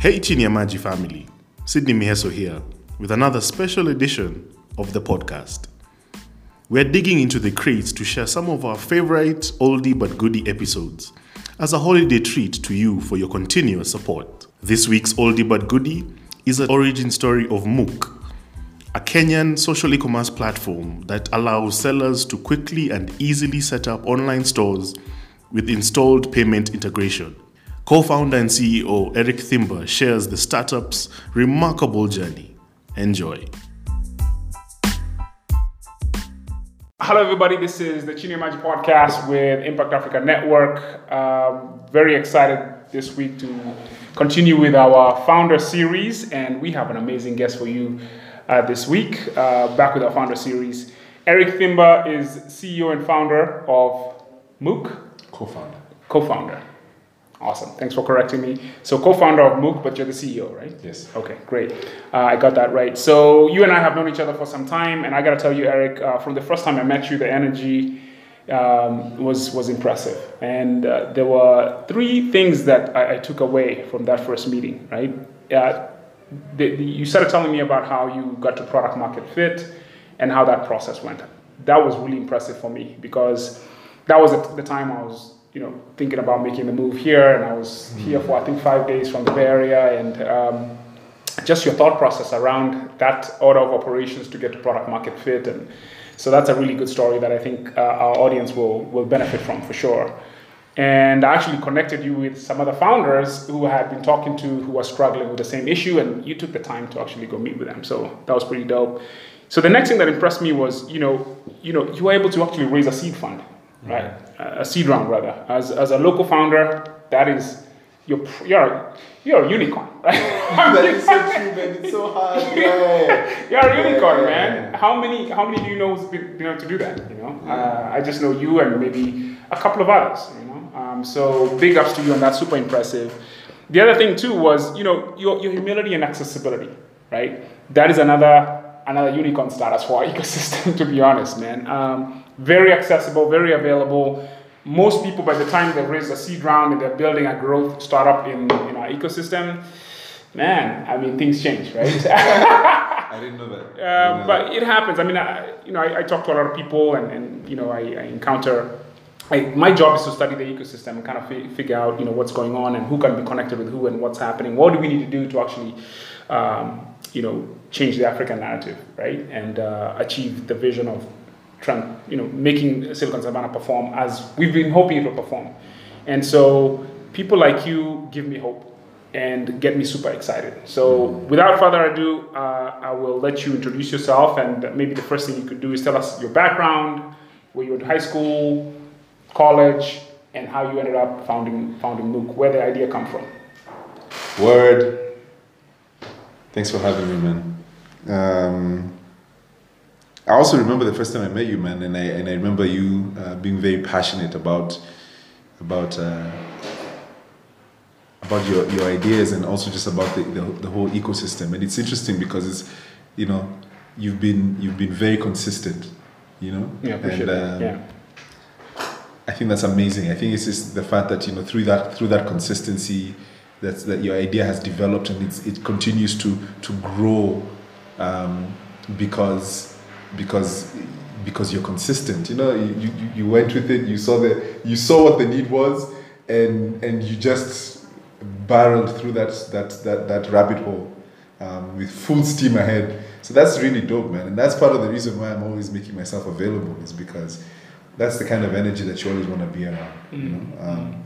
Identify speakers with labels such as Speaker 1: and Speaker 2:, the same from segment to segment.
Speaker 1: Hey Chinyamaji family, Sydney Miheso here with another special edition of the podcast. We're digging into the crates to share some of our favorite oldie but goodie episodes as a holiday treat to you for your continuous support. This week's oldie but goodie is an origin story of Mookh, a Kenyan social e-commerce platform that allows sellers to quickly and easily set up online stores with installed payment integration. Co-founder and CEO Eric Thimba shares the startup's remarkable journey. Enjoy.
Speaker 2: Hello, everybody. This is the Chini Magic Podcast with Impact Africa Network. Um, very excited this week to continue with our founder series, and we have an amazing guest for you uh, this week. Uh, back with our founder series, Eric Thimba is CEO and founder of Mookh.
Speaker 3: Co-founder.
Speaker 2: Co-founder. Awesome. Thanks for correcting me. So, co-founder of Mookh, but you're the CEO, right?
Speaker 3: Yes.
Speaker 2: Okay, great. Uh, I got that right. So, you and I have known each other for some time, and I got to tell you, Eric, uh, from the first time I met you, the energy um, was was impressive, and uh, there were three things that I, I, took away from that first meeting. Right? Uh, the, the, you started telling me about how you got to product market fit and how that process went. That was really impressive for me because that was at the time I was you know, thinking about making the move here, and I was mm. here for I think five days from the Bay Area, and um, just your thought process around that order of operations to get to product market fit, and so that's a really good story that I think uh, our audience will will benefit from for sure. And I actually connected you with some other founders who I had been talking to who were struggling with the same issue, and you took the time to actually go meet with them. So that was pretty dope. So the next thing that impressed me was, you know, you know, you were able to actually raise a seed fund right? A seed round, rather. As, as a local founder, that is you're you're you're a unicorn. Right?
Speaker 3: that is so true, man. It's so hard. Yeah.
Speaker 2: you're a unicorn, man. How many how many do you know who's been you know to do that? You know, uh, I just know you and maybe a couple of others. You know, um, so big ups to you, and that's super impressive. The other thing too was you know your, your humility and accessibility, right? That is another another unicorn status for our ecosystem, to be honest, man. Um, very accessible, very available. Most people, by the time they've raised a seed round and they're building a growth startup in, in our ecosystem, man, I mean, things change, right?
Speaker 3: I didn't know that.
Speaker 2: Uh,
Speaker 3: know
Speaker 2: but
Speaker 3: that.
Speaker 2: it happens. I mean, I, you know, I, I, talk to a lot of people, and, and you know, I, I encounter. I, my job is to study the ecosystem and kind of f- figure out, you know, what's going on and who can be connected with who and what's happening. What do we need to do to actually, um, you know, change the African narrative, right, and uh, achieve the vision of trying, you know, making Silicon Savannah perform as we've been hoping it will perform. And so people like you give me hope and get me super excited. So without further ado, uh, I will let you introduce yourself and maybe the first thing you could do is tell us your background, where you went to high school, college, and how you ended up founding founding Mookh, where the idea come from.
Speaker 3: Word. Thanks for having me, man. Um, I also remember the first time I met you, man, and I and I remember you uh, being very passionate about about uh, about your, your ideas and also just about the, the, the whole ecosystem. And it's interesting because it's you know you've been you've been very consistent, you know.
Speaker 2: Yeah, appreciate and, um, yeah.
Speaker 3: I think that's amazing. I think it's just the fact that you know through that through that consistency, that that your idea has developed and it's, it continues to to grow um, because because because you're consistent. You know, you, you, you went with it. You saw the you saw what the need was, and and you just barreled through that that that, that rabbit hole um, with full steam ahead. So that's really dope, man. And that's part of the reason why I'm always making myself available is because that's the kind of energy that you always want to be around. You know, um,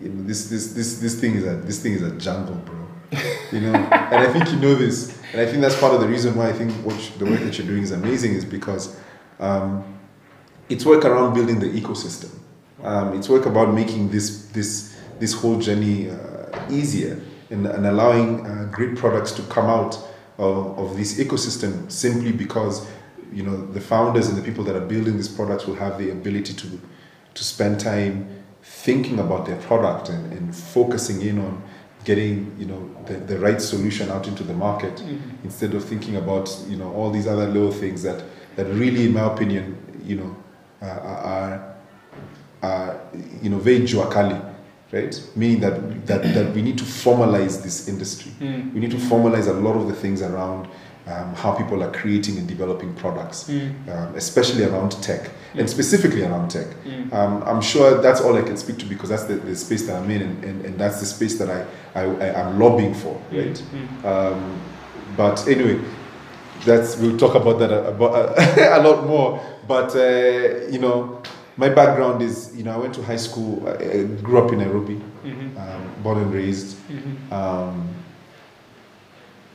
Speaker 3: you know this this this this thing is a this thing is a jungle, bro. You know, and I think you know this, and I think that's part of the reason why I think what you, the work that you're doing is amazing is because um, it's work around building the ecosystem. Um, it's work about making this this this whole journey uh, easier and, and allowing uh, great products to come out of, of this ecosystem simply because you know the founders and the people that are building these products will have the ability to to spend time thinking about their product and, and focusing in on getting you know the, the right solution out into the market mm-hmm. instead of thinking about you know all these other little things that that really in my opinion you know uh, are, are you know very juakali right? Meaning that, that, that we need to formalize this industry. We need to formalize a lot of the things around um, how people are creating and developing products, um, especially around tech and specifically around tech. Um, I'm sure that's all I can speak to because that's the, the space that I'm in and, and, and that's the space that I, I, am lobbying for, right? Um, but anyway, that's we'll talk about that a, about, a lot more. But uh, you know, my background is you know I went to high school. I, I grew up in Nairobi, um, born and raised, um,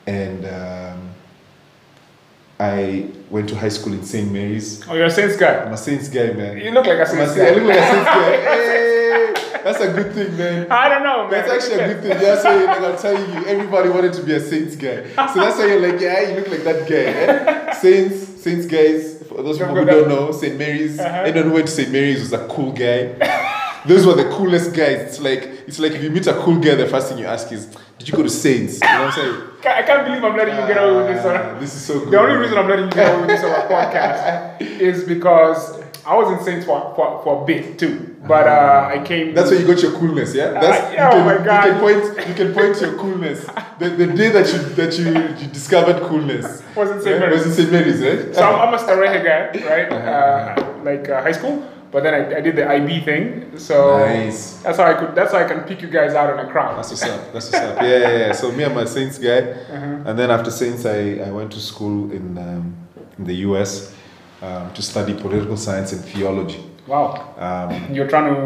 Speaker 3: and um, I went to high school in St. Mary's.
Speaker 2: Oh, you're a Saints guy.
Speaker 3: I'm a Saints guy, man.
Speaker 2: You look like a Saints
Speaker 3: Saints- I
Speaker 2: guy.
Speaker 3: look like a Saints guy. Hey, that's a good thing, man.
Speaker 2: I don't know, man.
Speaker 3: That's actually a good thing. That's why, like, I'm telling you, everybody wanted to be a Saints guy. So that's why you're like, yeah, you look like that guy. Eh? Saints, Saints guys. For those people who don't know, St. Mary's.
Speaker 2: Uh-huh.
Speaker 3: Anyone who went to St. Mary's was a cool guy. Those were the coolest guys. It's like it's like if you meet a cool guy, the first thing you ask is, "Did you go to Saints?" You know what I'm saying?
Speaker 2: I can't believe I'm letting you get away with this.
Speaker 3: Ah, this is so good.
Speaker 2: the only reason I'm letting you get away with this on our podcast is because I was in Saints for, for, for a bit too. But uh, I came.
Speaker 3: That's where you got your coolness, yeah. That's
Speaker 2: Uh,
Speaker 3: you
Speaker 2: oh
Speaker 3: can,
Speaker 2: my God.
Speaker 3: You can point. You can point to your coolness. The, the day that you that you, you discovered coolness
Speaker 2: Was in St.
Speaker 3: yeah,
Speaker 2: Mary's.
Speaker 3: Was in St. Mary's, right?
Speaker 2: So I'm, I'm a Starehe guy, right? Uh, like uh, high school. But then I, I did the IB thing. So
Speaker 3: Nice.
Speaker 2: that's how I could. That's how I can pick you guys out in a crowd.
Speaker 3: That's what's up. That's what's up. Yeah, yeah, yeah. So me, I'm a Saints guy,
Speaker 2: Uh-huh.
Speaker 3: and then after Saints, I, I went to school in um, in the U.S. Um, to study political science and theology.
Speaker 2: Wow.
Speaker 3: Um,
Speaker 2: You're trying to.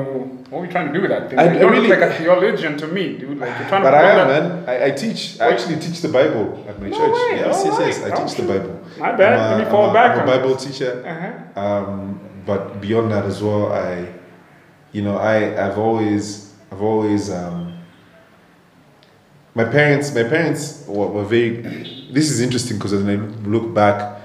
Speaker 2: What are you trying to do with that thing?
Speaker 3: I-
Speaker 2: you don't
Speaker 3: really-
Speaker 2: look like a theologian to me, dude. Like you're trying to.
Speaker 3: but I am,
Speaker 2: that-
Speaker 3: man. I, I teach. I actually teach the Bible at my
Speaker 2: No
Speaker 3: church.
Speaker 2: way,
Speaker 3: yes,
Speaker 2: no
Speaker 3: yes, yes.
Speaker 2: way.
Speaker 3: I teach the Bible.
Speaker 2: My bad.
Speaker 3: I'm a-
Speaker 2: Let me fall
Speaker 3: I'm a-
Speaker 2: back
Speaker 3: I'm a Bible teacher.
Speaker 2: Uh-huh.
Speaker 3: Um, but beyond that as well, I, you know, I I've always I've always um, my parents my parents were, were very. This is interesting because when I look back,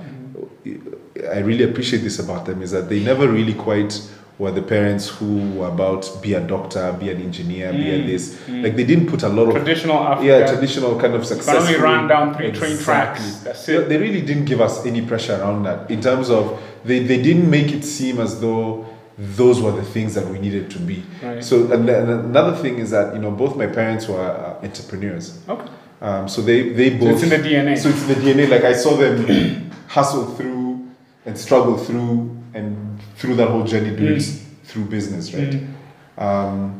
Speaker 3: I really appreciate this about them is that they never really quite were the parents who were about be a doctor, be an engineer, be a this. Like they didn't put a lot of
Speaker 2: Traditional Africa.
Speaker 3: yeah, traditional kind of success.
Speaker 2: can only run down three train tracks. That's it.
Speaker 3: they really didn't give us any pressure around that in terms of they, they didn't make it seem as though those were the things that we needed to be.
Speaker 2: Right.
Speaker 3: So and, and another thing is that you know both my parents were uh, entrepreneurs.
Speaker 2: Okay.
Speaker 3: Um, so they they
Speaker 2: So
Speaker 3: both
Speaker 2: it's in the DNA.
Speaker 3: so it's in the DNA. Like I saw them hustle through and struggle through and through that whole journey doing
Speaker 2: Mm.
Speaker 3: through business, right? Um,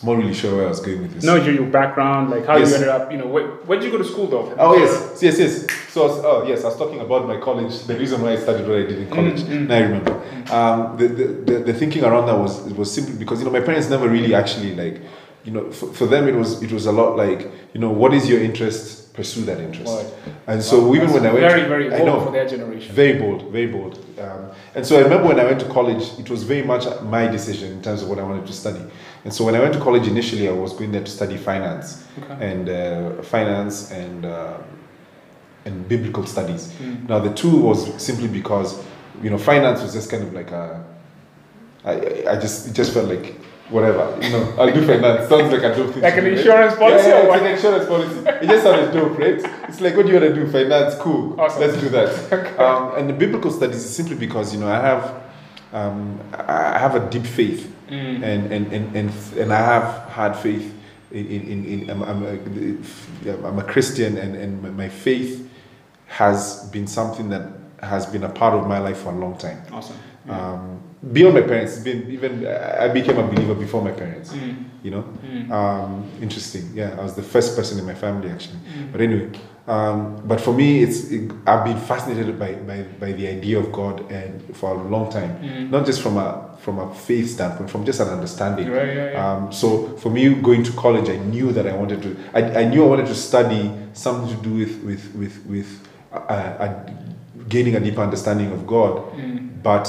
Speaker 3: I'm not really sure where I was going with this.
Speaker 2: No, your, your background, like how
Speaker 3: Yes.
Speaker 2: you ended up, you know, where, where'd you go to school though?
Speaker 3: Oh yes, yes, yes. So was, oh yes, I was talking about my college. The reason why I studied what I did in college.
Speaker 2: Mm, mm.
Speaker 3: Now I remember. Um, the, the, the the thinking around that was it was simply because you know my parents never really actually like you know for, for them it was it was a lot like you know what is your interest pursue that interest.
Speaker 2: Right.
Speaker 3: And so even
Speaker 2: That's
Speaker 3: when I went
Speaker 2: very, very
Speaker 3: I
Speaker 2: bold
Speaker 3: know,
Speaker 2: for their generation.
Speaker 3: very bold, very bold. Um, and so I remember when I went to college, it was very much my decision in terms of what I wanted to study. And so when I went to college initially, I was going there to study finance
Speaker 2: Okay.
Speaker 3: and uh, finance and uh, and biblical studies.
Speaker 2: Mm.
Speaker 3: Now the two was simply because you know finance was just kind of like a I, I- just it just felt like whatever you know I'll do finance sounds like a dope thing
Speaker 2: Like an
Speaker 3: do, right?
Speaker 2: insurance policy
Speaker 3: yeah,
Speaker 2: or
Speaker 3: yeah,
Speaker 2: what?
Speaker 3: it's an insurance policy it just sounded dope right it's like what do you want to do finance cool
Speaker 2: Awesome.
Speaker 3: let's do that um, and the biblical studies is simply because you know I have um, I have a deep faith
Speaker 2: Mm.
Speaker 3: and, and, and, and, and I have had faith in, in, in, I'm, I'm, a, I'm a Christian and, and my faith has been something that has been a part of my life for a long time.
Speaker 2: Awesome.
Speaker 3: Um, beyond my parents, been even I became a believer before my parents.
Speaker 2: Mm.
Speaker 3: You know,
Speaker 2: Mm.
Speaker 3: um, interesting. Yeah, I was the first person in my family actually.
Speaker 2: Mm.
Speaker 3: But anyway, um, but for me, it's it, I've been fascinated by, by by the idea of God and for a long time,
Speaker 2: Mm.
Speaker 3: not just from a from a faith standpoint, from just an understanding.
Speaker 2: Right, yeah, yeah.
Speaker 3: Um, so for me, going to college, I knew that I wanted to. I, I knew I wanted to study something to do with with with with uh, uh, gaining a deeper understanding of God,
Speaker 2: Mm.
Speaker 3: but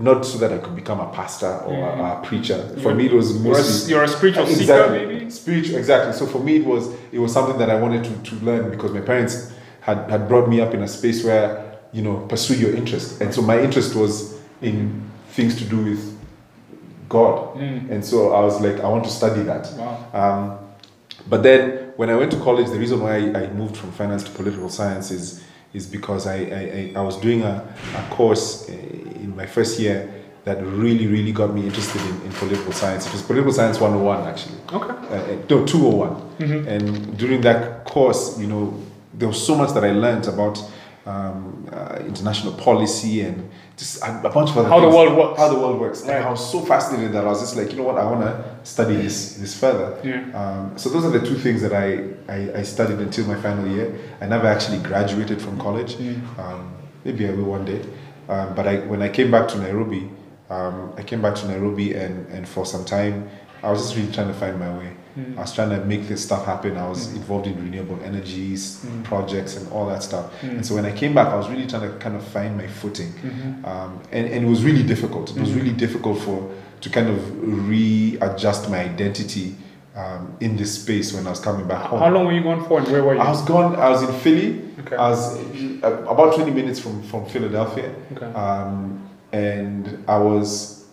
Speaker 3: not so that I could become a pastor or a, a preacher. For me, it was
Speaker 2: You're a, you're a spiritual seeker,
Speaker 3: exactly
Speaker 2: maybe?
Speaker 3: spiritual. Exactly. So for me, it was it was something that I wanted to, to learn because my parents had had brought me up in a space where you know pursue your interest, and so my interest was in things to do with God,
Speaker 2: Mm.
Speaker 3: and so I was like, I want to study that.
Speaker 2: Wow.
Speaker 3: Um, but then when I went to college, the reason why I moved from finance to political science is, is because I, I, I- I was doing a, a course in my first year that really, really got me interested in, in political science. It was political science 101 actually.
Speaker 2: Okay.
Speaker 3: Uh, uh, no, 201. And during that course, you know, there was so much that I learned about um, uh, international policy and just a, a bunch of other
Speaker 2: How the world works.
Speaker 3: How the world works.
Speaker 2: Right.
Speaker 3: And I was so fascinated that I was just like, you know what, I want to study this this further.
Speaker 2: Yeah.
Speaker 3: Um, so those are the two things that I, I, I studied until my final year. I never actually graduated from college. Um, maybe I will one day. Um, but I, when I came back to Nairobi, um, I came back to Nairobi and, and for some time, I was just really trying to find my way. I was trying to make this stuff happen. I was involved in renewable energies projects and all that stuff. And so when I came back, I was really trying to kind of find my footing. Um, and, and it was really difficult. It was really difficult for to kind of readjust my identity um, in this space when I was coming back home.
Speaker 2: How long were you gone for and where were you?
Speaker 3: I was gone. I was in Philly.
Speaker 2: Okay.
Speaker 3: I was uh, about twenty minutes from from Philadelphia,
Speaker 2: Okay.
Speaker 3: um, and I was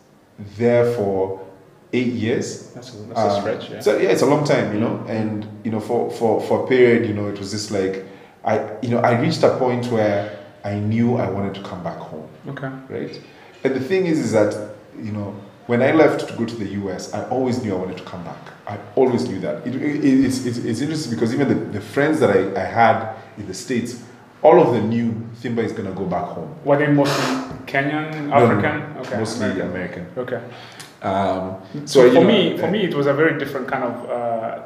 Speaker 3: there for eight years.
Speaker 2: That's a, that's a
Speaker 3: Um,
Speaker 2: stretch, yeah.
Speaker 3: So yeah, it's a long time, you know. And you know, for for for a period, you know, it was just like I, you know, I reached a point where I knew I wanted to come back home,
Speaker 2: okay.
Speaker 3: right? And the thing is, is that you know, when I left to go to the US, I always knew I wanted to come back. I always knew that. It, it, it's, it's, it's interesting because even the, the friends that I, I had in the States, all of them knew Thimba is going to go back home.
Speaker 2: Were they mostly Kenyan,
Speaker 3: No, no, no.
Speaker 2: African? Okay.
Speaker 3: Mostly
Speaker 2: American.
Speaker 3: American.
Speaker 2: Okay.
Speaker 3: Um,
Speaker 2: So,
Speaker 3: you
Speaker 2: for
Speaker 3: know,
Speaker 2: me, for
Speaker 3: uh,
Speaker 2: me, it was a very different kind of. Uh,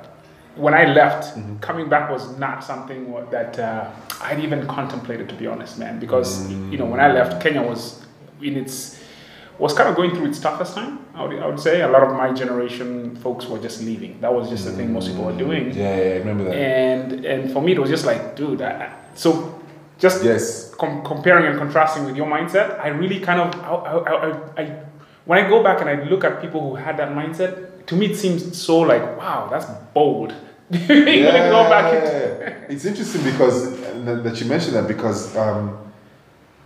Speaker 2: when I left,
Speaker 3: Mm-hmm.
Speaker 2: coming back was not something that uh, I'd even contemplated, to be honest, man. Because you know, when I left, Kenya was in its was kind of going through its toughest time. I would, I would say a lot of my generation folks were just leaving. That was just the thing most people were doing.
Speaker 3: Yeah, yeah, I remember that.
Speaker 2: And and for me, it was just like, dude. I, so just
Speaker 3: Yes.
Speaker 2: com- comparing and contrasting with your mindset, I really kind of, I, I, I, when I go back and I look at people who had that mindset, to me it seems so like, wow, that's bold. Go into,
Speaker 3: it's interesting because uh, that you mentioned that because um,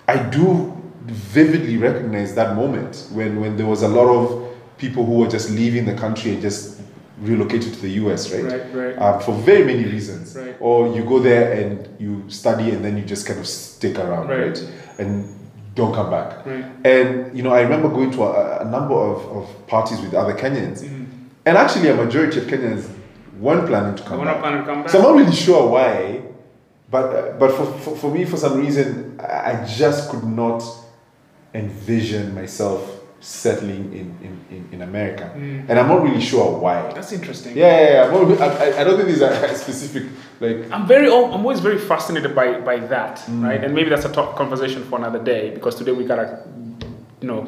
Speaker 3: I do vividly recognize that moment when, when there was a lot of people who were just leaving the country and just relocated to the US, right?
Speaker 2: Right, right.
Speaker 3: Um, for very many reasons.
Speaker 2: Right.
Speaker 3: Or you go there and you study and then you just kind of stick around,
Speaker 2: Right.
Speaker 3: right? And don't come back.
Speaker 2: Right.
Speaker 3: And you know, I remember going to a, a number of, of parties with other Kenyans,
Speaker 2: Mm-hmm.
Speaker 3: and actually a majority of Kenyans weren't planning to come back.
Speaker 2: planning to come back.
Speaker 3: So I'm not really sure why, but uh, but for, for, for me, for some reason, I just could not envision myself settling in, in, in, in America,
Speaker 2: Mm.
Speaker 3: and I'm not really sure why.
Speaker 2: That's interesting.
Speaker 3: Yeah, yeah, yeah. Not, I, I- don't think there's a, a specific like.
Speaker 2: I'm very, I'm always very fascinated by by that,
Speaker 3: Mm.
Speaker 2: right? And maybe that's a conversation for another day because today we gotta, you know,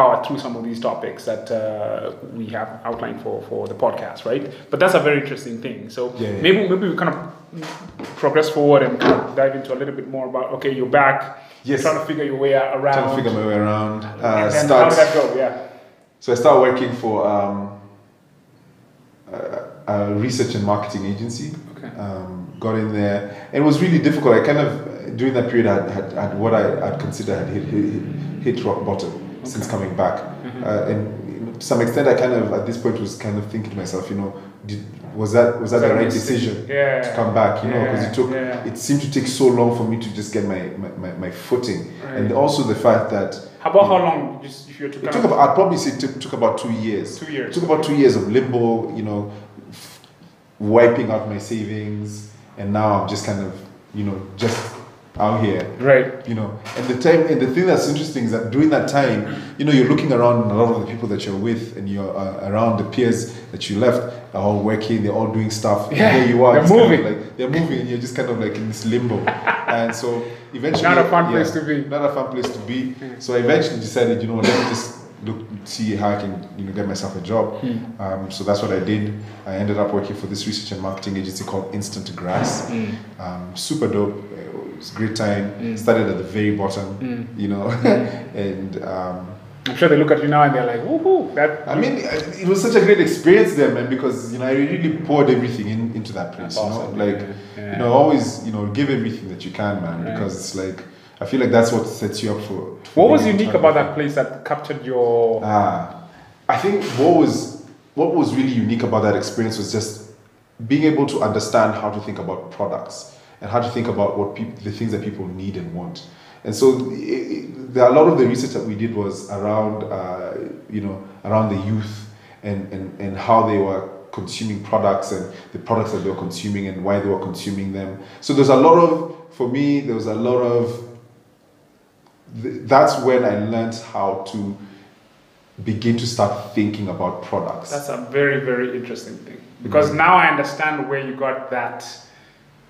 Speaker 2: power through some of these topics that uh, we have outlined for for the podcast, right? But that's a very interesting thing. So
Speaker 3: Yeah, yeah.
Speaker 2: maybe maybe we kind of progress forward and kind of dive into a little bit more about okay, you're back,
Speaker 3: Yes.
Speaker 2: trying to figure your way around.
Speaker 3: Trying to figure my way around. Uh,
Speaker 2: and
Speaker 3: start,
Speaker 2: how did that go? Yeah.
Speaker 3: So I started working for um, a, a research and marketing agency.
Speaker 2: Okay.
Speaker 3: Um, got in there, and it was really difficult. I kind of during that period had, had, had what I had considered had hit, hit, hit rock bottom since coming back,
Speaker 2: Mm-hmm.
Speaker 3: uh, and you know, to some extent, I kind of at this point was kind of thinking to myself, you know, did, was that was that
Speaker 2: that
Speaker 3: the right decision
Speaker 2: Yeah.
Speaker 3: to come back? You know, because it took
Speaker 2: yeah.
Speaker 3: it seemed to take so long for me to just get my my, my, my footing, and also the fact that
Speaker 2: How about how long? Just if you were to
Speaker 3: it took about, I'd probably say it took, took about two years.
Speaker 2: Two years,
Speaker 3: It took about two years of limbo, you know, f- wiping out my savings, and now I'm just kind of, you know, just out here,
Speaker 2: right?
Speaker 3: you know. And the time, and the thing that's interesting is that during that time, you know, you're looking around, and a lot of the people that you're with, and you're uh, around the peers that you left, are all working, they're all doing stuff. and
Speaker 2: Yeah,
Speaker 3: here you are,
Speaker 2: they're
Speaker 3: just kind of
Speaker 2: moving.
Speaker 3: like they're moving, and you're just kind of like in this limbo. and so eventually,
Speaker 2: Not a fun place to be.
Speaker 3: Not a fun place to be. So I eventually decided, you know, let me just look see how I can, you know, get myself a job. Um, so that's what I did. I ended up working for this research and marketing agency called Instant Grass. Um, super dope. It was a great time. Started at the very bottom, you know, and. Um,
Speaker 2: I'm sure they look at you now and they're like, woohoo, that.
Speaker 3: I mean, it was such a great experience there, man, because you know I really poured everything in, into that place. You know, like
Speaker 2: yeah.
Speaker 3: you know, always you know give everything that you can, man,
Speaker 2: Right.
Speaker 3: because it's like I feel like that's what sets you up for. for
Speaker 2: What was unique about that place that captured your?
Speaker 3: Ah, I think what was what was really unique about that experience was just being able to understand how to think about products and how to think about what people, the things that people need and want. And so, it, it, the, a lot of the research that we did was around, uh, you know, around the youth and, and, and how they were consuming products and the products that they were consuming and why they were consuming them. So there's a lot of, for me, there was a lot of, th- that's when I learned how to begin to start thinking about products.
Speaker 2: That's a very, very interesting thing. Because mm-hmm. now I understand where you got that,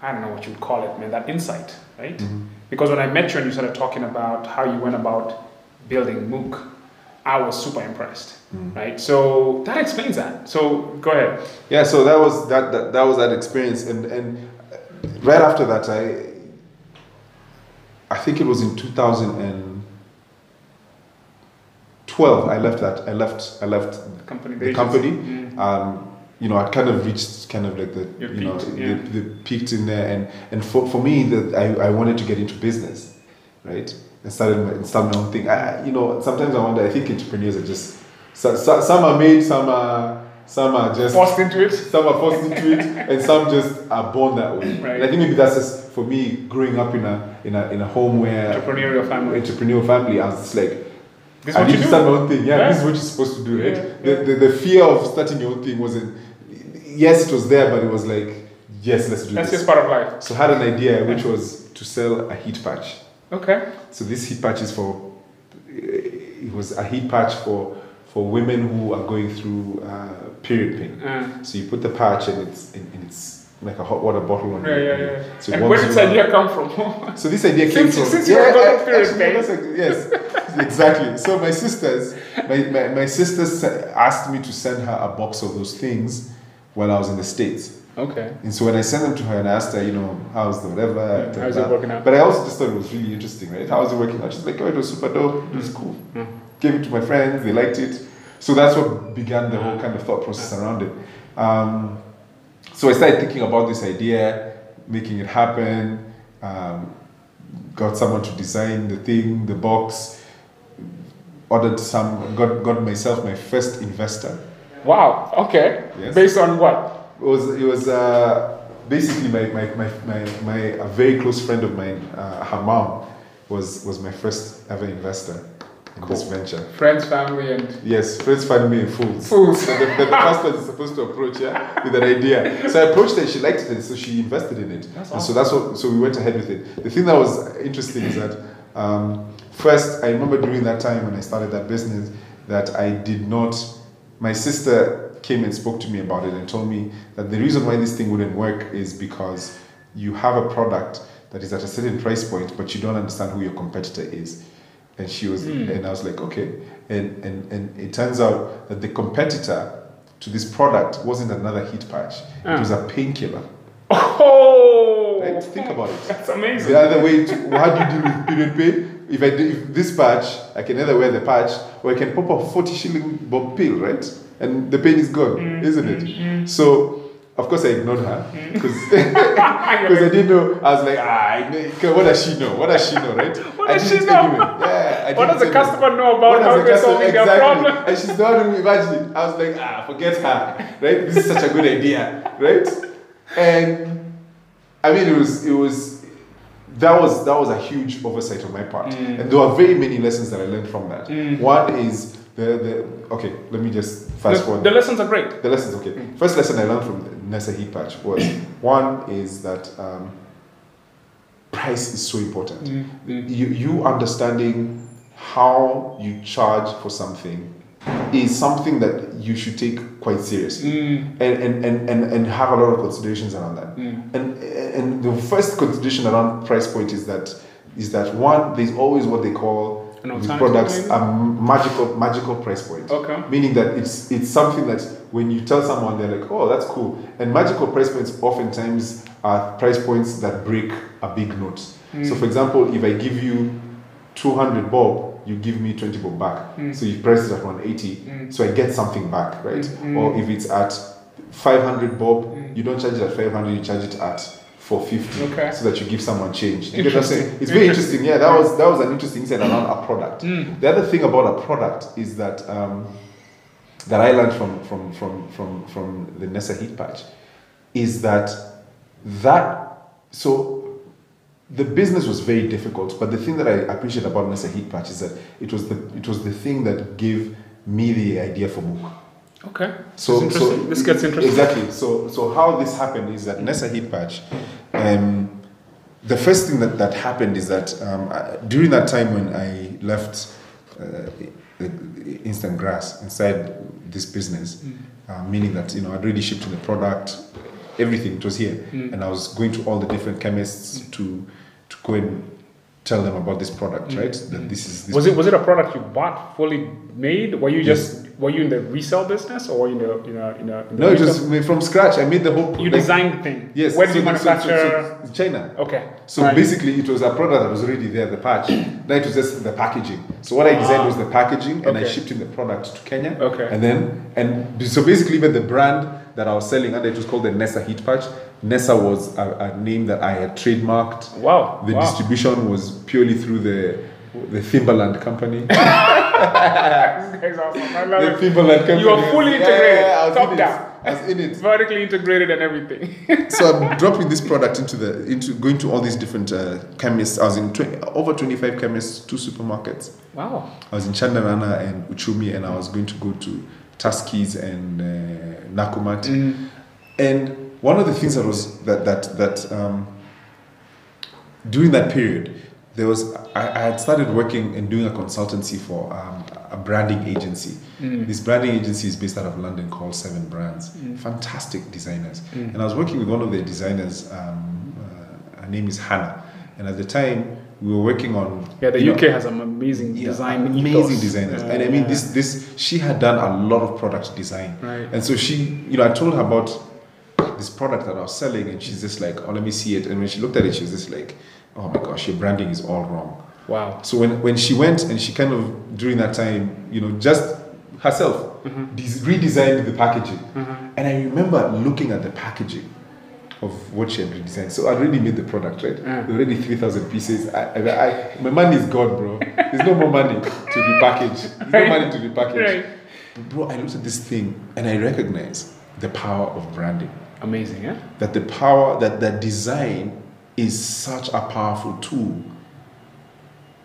Speaker 2: I don't know what you'd call it, man, that insight, right? Mm-hmm. Because when I met you and you started talking about how you went about building Mookh, I was super impressed, mm. right? So that explains that. So go ahead.
Speaker 3: Yeah, so that was that, that that was that experience, and and right after that, I I think it was in 2012. I left that. I left. I left
Speaker 2: the company.
Speaker 3: The company. Mm. Um, you know, I kind of reached kind of like the
Speaker 2: You're
Speaker 3: you
Speaker 2: peaked,
Speaker 3: know
Speaker 2: yeah.
Speaker 3: the, the peaked in there, and and for for me that I I wanted to get into business, right? and started my, and started my own thing. I, you know, sometimes I wonder. I think entrepreneurs are just so, so, some are made, some are some are just
Speaker 2: forced into it.
Speaker 3: Some are forced into it, and some just are born that way.
Speaker 2: Right.
Speaker 3: And I think maybe that's just for me growing up in a in a in a home where
Speaker 2: entrepreneurial family.
Speaker 3: Entrepreneurial family. I was just like.
Speaker 2: This
Speaker 3: I
Speaker 2: what
Speaker 3: need
Speaker 2: you
Speaker 3: to start my own thing. Yeah,
Speaker 2: Yeah.
Speaker 3: this is what you're supposed to do, right?
Speaker 2: Yeah,
Speaker 3: The, the the fear of starting your own thing wasn't. Yes, it was there, but it was like, yes, let's do
Speaker 2: That's
Speaker 3: this.
Speaker 2: just part of life.
Speaker 3: So I had an idea, which was to sell a heat patch.
Speaker 2: Okay.
Speaker 3: So this heat patch is for. It was a heat patch for for women who are going through uh, period pain.
Speaker 2: Uh,
Speaker 3: So you put the patch and it's and, and it's like a hot water bottle on
Speaker 2: yeah,
Speaker 3: you.
Speaker 2: yeah, yeah.
Speaker 3: So
Speaker 2: and where did this idea come from?
Speaker 3: So this idea came
Speaker 2: Since-
Speaker 3: from
Speaker 2: since you were going period pain.
Speaker 3: like- yes, exactly. So my sisters, my, my, my sisters asked me to send her a box of those things while I was in the states.
Speaker 2: okay.
Speaker 3: And so when I sent them to her and I asked her, you know, how's the whatever,
Speaker 2: Yeah, how's it working out?
Speaker 3: But I also just thought it was really interesting, right? How's it working out? She's like, oh, it was super dope. It was cool.
Speaker 2: Mm.
Speaker 3: Gave it to my friends. They liked it. So that's what began the whole kind of thought process around it. Um, so I started thinking about this idea, making it happen. Um, got someone to design the thing, the box. Ordered some. Got got myself my first investor.
Speaker 2: Wow. Okay.
Speaker 3: Yes.
Speaker 2: Based on what?
Speaker 3: It was it was uh, basically my, my, my, my, my a very close friend of mine, uh, her mom, was was my first ever investor in this venture.
Speaker 2: Friends, family, and
Speaker 3: Yes, friends, family, and fools.
Speaker 2: Fools.
Speaker 3: So the, the, the first person is supposed to approach, yeah, with an idea. So I approached her, she liked it, and so she invested in it.
Speaker 2: That's
Speaker 3: and so that's what. So we went ahead with it. The thing that was interesting is that um, first, I remember during that time when I started that business, that I did not. My sister came and spoke to me about it and told me that the reason why this thing wouldn't work is because you have a product that is at a certain price point, but you don't understand who your competitor is. And she was, and I was like, okay. And, and, and it turns out that the competitor to this product wasn't another heat patch,
Speaker 2: Ah.
Speaker 3: it was a painkiller.
Speaker 2: oh,
Speaker 3: Right? Think about it.
Speaker 2: That's amazing.
Speaker 3: The other way, to, how do you deal with period pain? If I do if this patch, I can either wear the patch or I can pop a 40 shilling bob pill, right? And the pain is gone,
Speaker 2: Mm,
Speaker 3: isn't it? So, of course, I ignored her
Speaker 2: Mm.
Speaker 3: because I didn't know. I was like, ah, I know- 'cause what does she know? What does she know, right?
Speaker 2: What
Speaker 3: I
Speaker 2: does she know?
Speaker 3: Yeah, I
Speaker 2: What does the customer know about how we're solving
Speaker 3: exactly.
Speaker 2: problem?
Speaker 3: And she's the one who imagined. I was like, ah, forget her, right? This is such a good idea, right? And I mean, it was it was that was that was a huge oversight on my part,
Speaker 2: Mm.
Speaker 3: and there were very many lessons that I learned from that. One is the the okay. Let me just fast
Speaker 2: The,
Speaker 3: forward.
Speaker 2: the lessons are great.
Speaker 3: The lessons, okay. First lesson I learned from Nessa Heat Patch was one is that um, price is so important. You, you understanding how you charge for something is something that you should take quite seriously mm. and, and, and, and, and have a lot of considerations around that. Mm. And, and the first consideration around price point is that is that one, there's always what they call products
Speaker 2: maybe?
Speaker 3: a magical magical price point.
Speaker 2: Okay.
Speaker 3: Meaning that it's it's something that when you tell someone they're like, oh, that's cool. And magical price points oftentimes are price points that break a big note. Mm. So for example, if I give you 200 bob, you give me 20 bob back. Mm. So you price it at 180, mm. so I get something back, right? Mm-hmm. Or if it's at 500 bob, mm. you don't charge it at 500, you charge it at 450
Speaker 2: Okay.
Speaker 3: so that you give someone change. You get what I'm saying? It's very
Speaker 2: Interesting.
Speaker 3: interesting. Yeah, that was that was an interesting insight around a product. The other thing about a product is that um, that I learned from from from from from the Nessa heat patch is that that so the business was very difficult, but the thing that I appreciate about Nessa Heat Patch is that it was the it was the thing that gave me the idea for Mookh.
Speaker 2: Okay.
Speaker 3: So,
Speaker 2: this,
Speaker 3: so
Speaker 2: this gets interesting.
Speaker 3: Exactly. So, so how this happened is that Nessa Heat Patch, um, the first thing that, that happened is that um, I- during that time when I left uh, Instant Grass inside this business, uh, meaning that you know I'd already shipped the product, everything it was here, and I was going to all the different chemists to to go and tell them about this product, mm. right? That this is this
Speaker 2: Was it was it a product you bought fully made? Were you just were you in the resale business or were you in the in a, in a, in
Speaker 3: no, it was made from scratch. I made the whole.
Speaker 2: you
Speaker 3: like-
Speaker 2: designed the thing.
Speaker 3: Yes.
Speaker 2: Where did
Speaker 3: so
Speaker 2: you
Speaker 3: the- so- so-
Speaker 2: manufacture?
Speaker 3: China.
Speaker 2: okay.
Speaker 3: So
Speaker 2: Right.
Speaker 3: basically, it was a product that was already there, the patch. Then it was just the packaging. So what I designed was the packaging, and I shipped in the product to Kenya.
Speaker 2: Okay.
Speaker 3: And then, and so basically, even the brand that I was selling under it was called the Nessa Heat Patch. Nessa was a, a name that I had trademarked.
Speaker 2: Wow.
Speaker 3: The
Speaker 2: wow.
Speaker 3: distribution was purely through the the Timberland company.
Speaker 2: Awesome.
Speaker 3: The. Timberland company.
Speaker 2: You are fully integrated,
Speaker 3: yeah, yeah,
Speaker 2: top
Speaker 3: in
Speaker 2: down.
Speaker 3: Was in it.
Speaker 2: Vertically integrated and everything.
Speaker 3: so I'm dropping this product into the into going to all these different uh, chemists. I was in 20, over 25 chemists, two supermarkets.
Speaker 2: wow.
Speaker 3: I was in Chandarana and Uchumi, and I was going to go to Tuskys and uh, Nakumatt. And one of the things that was that that that um, during that period, there was I, I had started working and doing a consultancy for um, a branding agency. This branding agency is based out of London called Seven Brands. Fantastic designers, and I was working with one of the designers. Um, uh, her name is Hannah, and at the time we were working on
Speaker 2: Yeah, the
Speaker 3: you know,
Speaker 2: UK has some amazing
Speaker 3: yeah,
Speaker 2: design.
Speaker 3: amazing
Speaker 2: ethos.
Speaker 3: designers
Speaker 2: Yeah,
Speaker 3: and i mean
Speaker 2: yeah.
Speaker 3: this this she had done a lot of product design
Speaker 2: Right.
Speaker 3: and so she you know i told her about this product that i was selling and she's just like oh let me see it and when she looked at it she was just like oh my gosh your branding is all wrong
Speaker 2: Wow.
Speaker 3: so when, when she went and she kind of during that time you know just herself mm-hmm. des- redesigned the packaging mm-hmm. and i remember looking at the packaging of what she had redesigned. So I already made the product, right?
Speaker 2: Yeah.
Speaker 3: Already 3,000 pieces. I, I, I, my money is gone, bro. There's no more money to repackage. There's no money to repackage.
Speaker 2: Right.
Speaker 3: But bro, I looked at this thing and I recognize the power of branding.
Speaker 2: Amazing, yeah?
Speaker 3: That the power, that, that design is such a powerful tool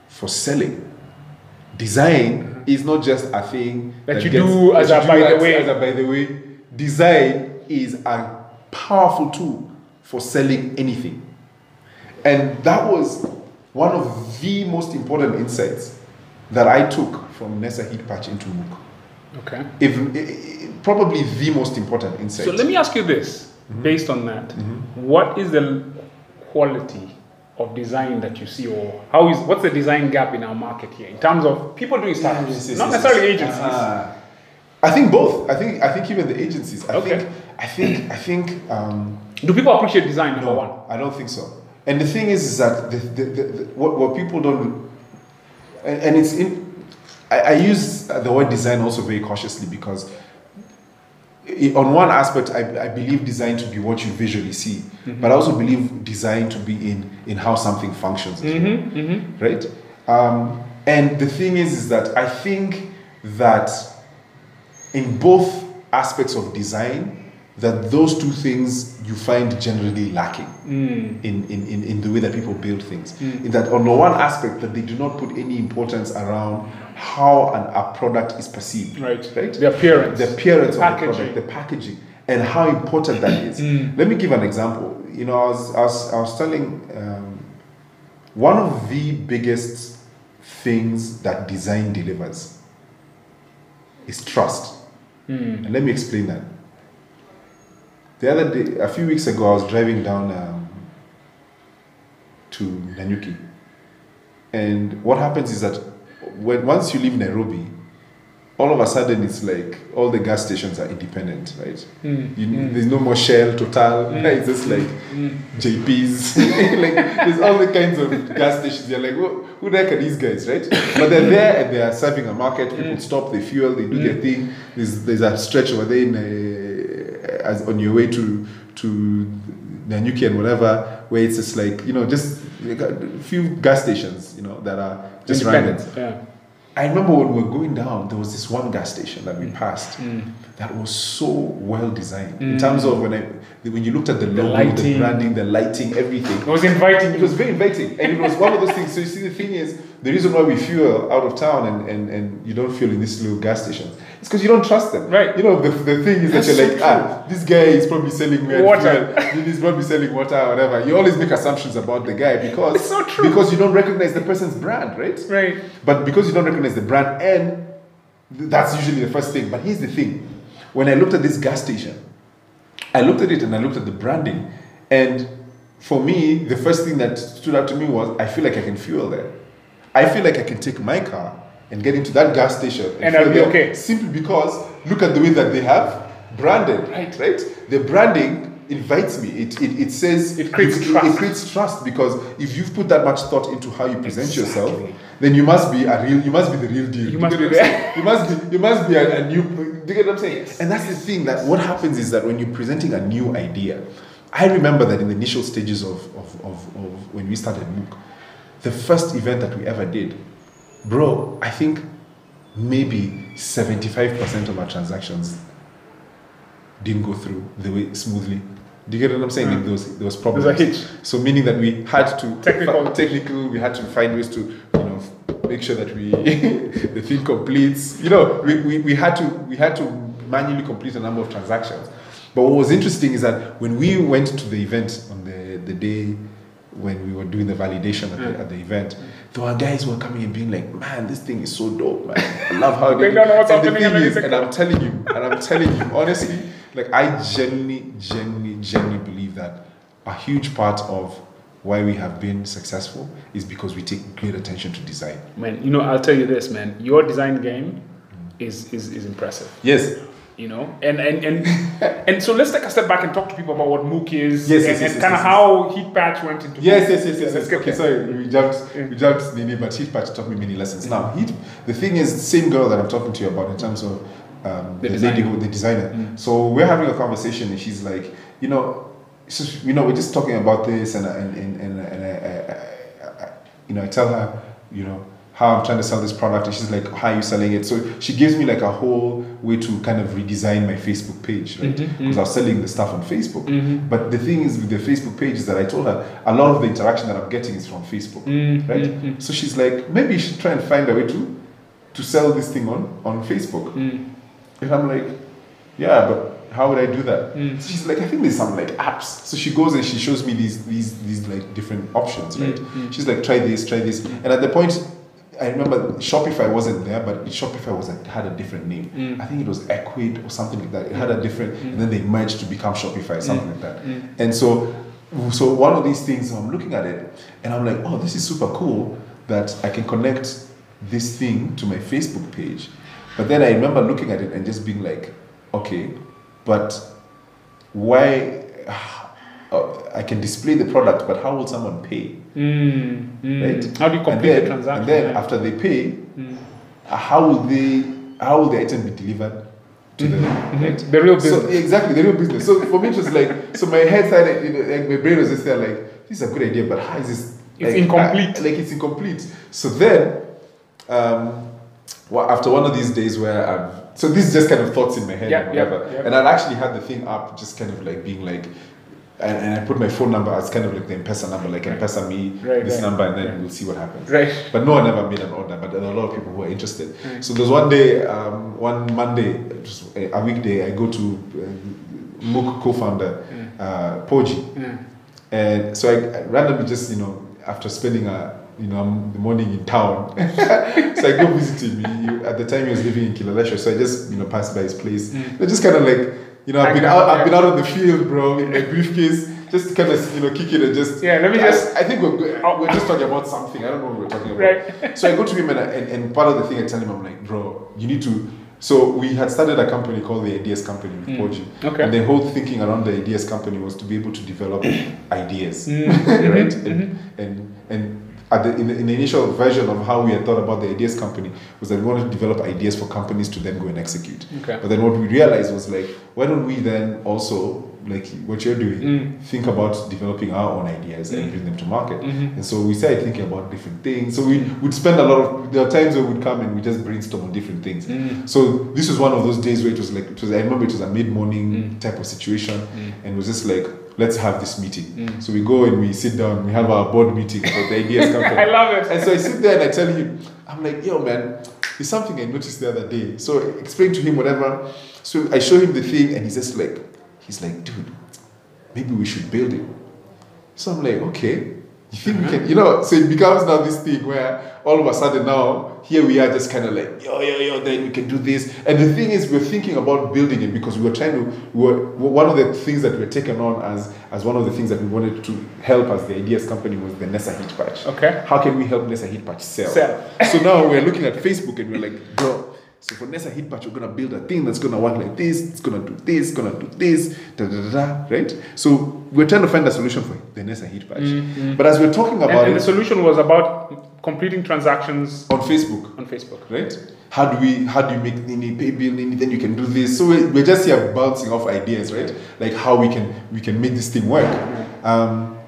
Speaker 3: for selling. Design mm-hmm. is not just a thing
Speaker 2: That you do as
Speaker 3: that
Speaker 2: a
Speaker 3: you
Speaker 2: by
Speaker 3: do
Speaker 2: the
Speaker 3: as-
Speaker 2: way.
Speaker 3: as a by the way. Design is a powerful tool for selling anything. And that was one of the most important insights that I took from Nessa Heat Patch into Mookh.
Speaker 2: Okay.
Speaker 3: If, probably the most important insight.
Speaker 2: So let me ask you this, based on that, what is the quality of design that you see, or how is what's the design gap in our market here in terms of people doing startups,
Speaker 3: Yes, yes,
Speaker 2: not
Speaker 3: yes,
Speaker 2: necessarily agencies?
Speaker 3: Ah. I think both. I think I think even the agencies. I
Speaker 2: Okay.
Speaker 3: think I think I think um,
Speaker 2: Do people appreciate design? Number
Speaker 3: no,
Speaker 2: one.
Speaker 3: I don't think so. And the thing is, is that the, the, the, the, what, what people don't, and, and it's in, I, I use the word design also very cautiously because on one aspect, I, I believe design to be what you visually see, but I also believe design to be in, in how something functions as well, right? Um, and the thing is, is that I think that in both aspects of design, that those two things you find generally lacking mm. in, in, in, in the way that people build things. Mm. In that, on the one aspect, that they do not put any importance around how an, a product is perceived.
Speaker 2: Right.
Speaker 3: Right.
Speaker 2: The appearance.
Speaker 3: The appearance
Speaker 2: The
Speaker 3: of the product, the packaging, and how important that is. Mm. Let me give an example. You know, I was, I was, I was telling um, one of the biggest things that design delivers is trust. And let me explain that. The other day, a few weeks ago, I was driving down um, to Nanyuki. And what happens is that when once you leave Nairobi, all of a sudden it's like all the gas stations are independent, right? Mm. You, mm. There's no more Shell, Total. Mm. It's just like JP's. like there's all the kinds of gas stations. You're like, who, who the heck are these guys, right? But they're there and they are serving a market. People stop, they fuel, they do their thing. There's there's a stretch over there in, uh, as on your way to to Nanyuki and whatever, where it's just like you know just a few gas stations, you know, that are just random.
Speaker 2: Yeah.
Speaker 3: I remember when we were going down, there was this one gas station that we passed
Speaker 2: Mm.
Speaker 3: that was so well designed in terms of when I when you looked at the logo, the,
Speaker 2: lighting.
Speaker 3: branding, the lighting, everything.
Speaker 2: It was inviting
Speaker 3: It was very inviting, and it was one of those things. So you see, the thing is, the reason why we fuel out of town and, and, and you don't fuel in these little gas stations, it's because you don't trust them.
Speaker 2: Right.
Speaker 3: You know, the, the thing is
Speaker 2: That's
Speaker 3: that you're
Speaker 2: so
Speaker 3: like, ah, this guy is probably selling weird
Speaker 2: Water.
Speaker 3: He's probably selling water or whatever. You always make assumptions about the guy because
Speaker 2: It's so true.
Speaker 3: because you don't recognize the person's brand, right?
Speaker 2: Right.
Speaker 3: But because you don't recognize the brand, and that's usually the first thing. But here's the thing: when I looked at this gas station, I looked at it and I looked at the branding, and for me, the first thing that stood out to me was I feel like I can fuel there. I feel like I can take my car and get into that gas station
Speaker 2: And I'll be okay.
Speaker 3: Simply because look at the way that they have branded,
Speaker 2: Right.
Speaker 3: Right? The branding invites me. It it, it says
Speaker 2: It creates
Speaker 3: it,
Speaker 2: trust.
Speaker 3: It creates trust because if you've put that much thought into how you present yourself, then you must be a real. You must be the real deal.
Speaker 2: You must be
Speaker 3: what I'm
Speaker 2: there.
Speaker 3: saying? You must be. You must be a, a new. Do you get what I'm saying? And that's the thing that what happens is that when you're presenting a new idea, I remember that in the initial stages of of, of, of when we started Mookh, the first event that we ever did, bro, I think maybe 75% of our transactions didn't go through the way smoothly. Do you get what I'm saying? Like hmm. there was there was problems.
Speaker 2: There's a hitch.
Speaker 3: So meaning that we had to
Speaker 2: Technical.
Speaker 3: technical. We had to find ways to you know make sure that we the thing completes. You know, we, we, we had to we had to manually complete a number of transactions. But what was interesting is that when we went to the event on the the day when we were doing the validation at, the, mm. at the event, there were guys who were coming and being like, "Man, this thing is so dope, man! I love how
Speaker 2: They don't know what's
Speaker 3: and the thing is, and I'm telling you, and I'm telling you, honestly, like I genuinely, genuinely, genuinely believe that a huge part of why we have been successful is because we take great attention to design.
Speaker 2: Man, you know, I'll tell you this, man. Your design game mm. is is, is impressive.
Speaker 3: Yes,
Speaker 2: You know, and and and and so let's take a step back and talk to people about what Mookh is,
Speaker 3: Yes,
Speaker 2: and,
Speaker 3: yes, yes,
Speaker 2: and kind of how Heat Patch went into.
Speaker 3: yes, yes, yes, yes. Yes. Okay,
Speaker 2: there.
Speaker 3: sorry, we jumped, we jumped Nini, but Heat Patch taught me many lessons. Now, Heat, the thing is, same girl that I'm talking to you about in terms of um,
Speaker 2: The
Speaker 3: the, lady who, the designer. So we're having a conversation, and she's like, you know, just, you know, we're just talking about this, and and and and, and I, I, I, you know, I tell her, you know. How I'm trying to sell this product, and she's like, "How are you selling it?" So she gives me like a whole way to kind of redesign my Facebook page, right? Mm-hmm, mm-hmm. Because I was selling the stuff on Facebook. Mm-hmm. But the thing is, with the Facebook page, is that I told her a lot of the interaction that I'm getting is from Facebook, right? So she's like, maybe you should try and find a way to to sell this thing on on Facebook. Mm. And I'm like, yeah, but how would I do that? Mm. So she's like, I think there's some like apps. So she goes and she shows me these these these like different options, right? She's like, try this, try this. And at the point, I remember Shopify wasn't there, but Shopify was a, had a different name. Mm. I think it was Ecwid or something like that. It had a mm. different, mm. and then they merged to become Shopify, something like that. And so, so one of these things, I'm looking at it, and I'm like, oh, this is super cool that I can connect this thing to my Facebook page. But then I remember looking at it and just being like, okay, but why? Uh, I can display the product, but how will someone pay?
Speaker 2: Mm, mm.
Speaker 3: Right?
Speaker 2: How do you complete
Speaker 3: then,
Speaker 2: the transaction?
Speaker 3: And then
Speaker 2: Yeah. Mm.
Speaker 3: after they pay, uh, how will they? How will the item be delivered to them? Right?
Speaker 2: Mm-hmm. The real
Speaker 3: So
Speaker 2: business.
Speaker 3: exactly the real business. So for me, it was like so. My head started, you know, like my brain was just there, like this is a good idea, but how is this?
Speaker 2: It's
Speaker 3: like,
Speaker 2: incomplete.
Speaker 3: I- like it's incomplete. So then, um, well, after one of these days where I've so this is just kind of thoughts in my head
Speaker 2: Yeah,
Speaker 3: and
Speaker 2: yeah,
Speaker 3: whatever,
Speaker 2: yeah.
Speaker 3: and I'd actually had the thing up, just kind of like being like. And, and I put my phone number as kind of like the M-Pesa number, like M-Pesa me,
Speaker 2: Right,
Speaker 3: this
Speaker 2: right,
Speaker 3: number, and then
Speaker 2: right.
Speaker 3: we'll see what happens.
Speaker 2: Right.
Speaker 3: But no one ever made an order, but there are a lot of people who are interested. So there's one day, um, one Monday, just a weekday, I go to uh, Mookh co-founder, uh, Poji. And so I, I randomly just, you know, after spending a, you know, the morning in town, so I go visit him. He, at the time he was living in Kileleshwa, so I just, you know, passed by his place. I just kind of like, you know, I've been out, I've been out on the field, bro, in my briefcase, just kind of, you know, kick it and just.
Speaker 2: Yeah, let me just-
Speaker 3: I, think we're we're just talking about something. I don't know what we're talking about.
Speaker 2: Right.
Speaker 3: So I go to him and, I, and and part of the thing I tell him, I'm like, bro, you need to. So we had started a company called the Ideas Company with Poji.
Speaker 2: Okay.
Speaker 3: And the whole thinking around the Ideas Company was to be able to develop ideas,
Speaker 2: Mm-hmm.
Speaker 3: right? And, and and at the, in, the, in the initial version of how we had thought about the Ideas Company was that we wanted to develop ideas for companies to then go and execute.
Speaker 2: Okay.
Speaker 3: But then what we realized was like, why don't we then also like what you're doing,
Speaker 2: Mm.
Speaker 3: think about developing our own ideas and bring them to market.
Speaker 2: Mhm.
Speaker 3: And so we started thinking about different things. So we would spend a lot of there are times where we'd come and we just brainstorm on different things.
Speaker 2: Mm.
Speaker 3: So this was one of those days where it was like it was I remember it was a mid morning
Speaker 2: Mm.
Speaker 3: type of situation
Speaker 2: Mm.
Speaker 3: and it was just like let's have this meeting.
Speaker 2: Mm.
Speaker 3: So we go and we sit down, we have our board meeting for the ideas come from.
Speaker 2: I love it.
Speaker 3: And so I sit there and I tell him, I'm like, yo, man, there's something I noticed the other day. So I explain to him whatever. So I show him the thing, and he's just like, he's like, dude, maybe we should build it. So I'm like, okay. You think we can, you know, so it becomes now this thing where all of a sudden now, here we are just kind of like, yo, yo, yo, then we can do this. And the thing is, we're thinking about building it because we were trying to, we were, one of the things that we were taken on as, as one of the things that we wanted to help as the ideas company was the Nessa Heat Patch.
Speaker 2: Okay.
Speaker 3: How can we help Nessa Heat Patch sell?
Speaker 2: Sell.
Speaker 3: so now we're looking at Facebook and we're like, bro, so for Nessa Heat Patch, we're gonna build a thing that's gonna work like this, it's gonna do this, gonna do this, da da da da, right? So we're trying to find a solution for the Nessa Heat Patch. But as we're talking
Speaker 2: And,
Speaker 3: about
Speaker 2: and the
Speaker 3: it
Speaker 2: solution was about completing transactions
Speaker 3: on Facebook,
Speaker 2: on Facebook.
Speaker 3: right? How do we how do you make Nini pay bill Nini? Then you can do this. So we're, we're just here bouncing off ideas, right? Like how we can we can make this thing work. Um,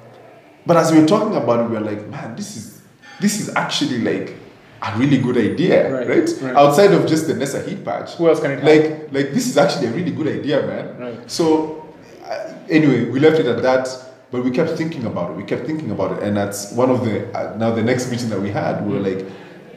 Speaker 3: but as we were talking about it, we were like, man, this is this is actually like a really good idea,
Speaker 2: Right,
Speaker 3: right?
Speaker 2: right.
Speaker 3: Outside of just the Nessa heat patch.
Speaker 2: Who else can it help?
Speaker 3: Like like this is actually a really good idea, man.
Speaker 2: Right.
Speaker 3: So uh, anyway, we left it at that. But we kept thinking about it. We kept thinking about it, and that's one of the uh, now the next meeting that we had. We were like,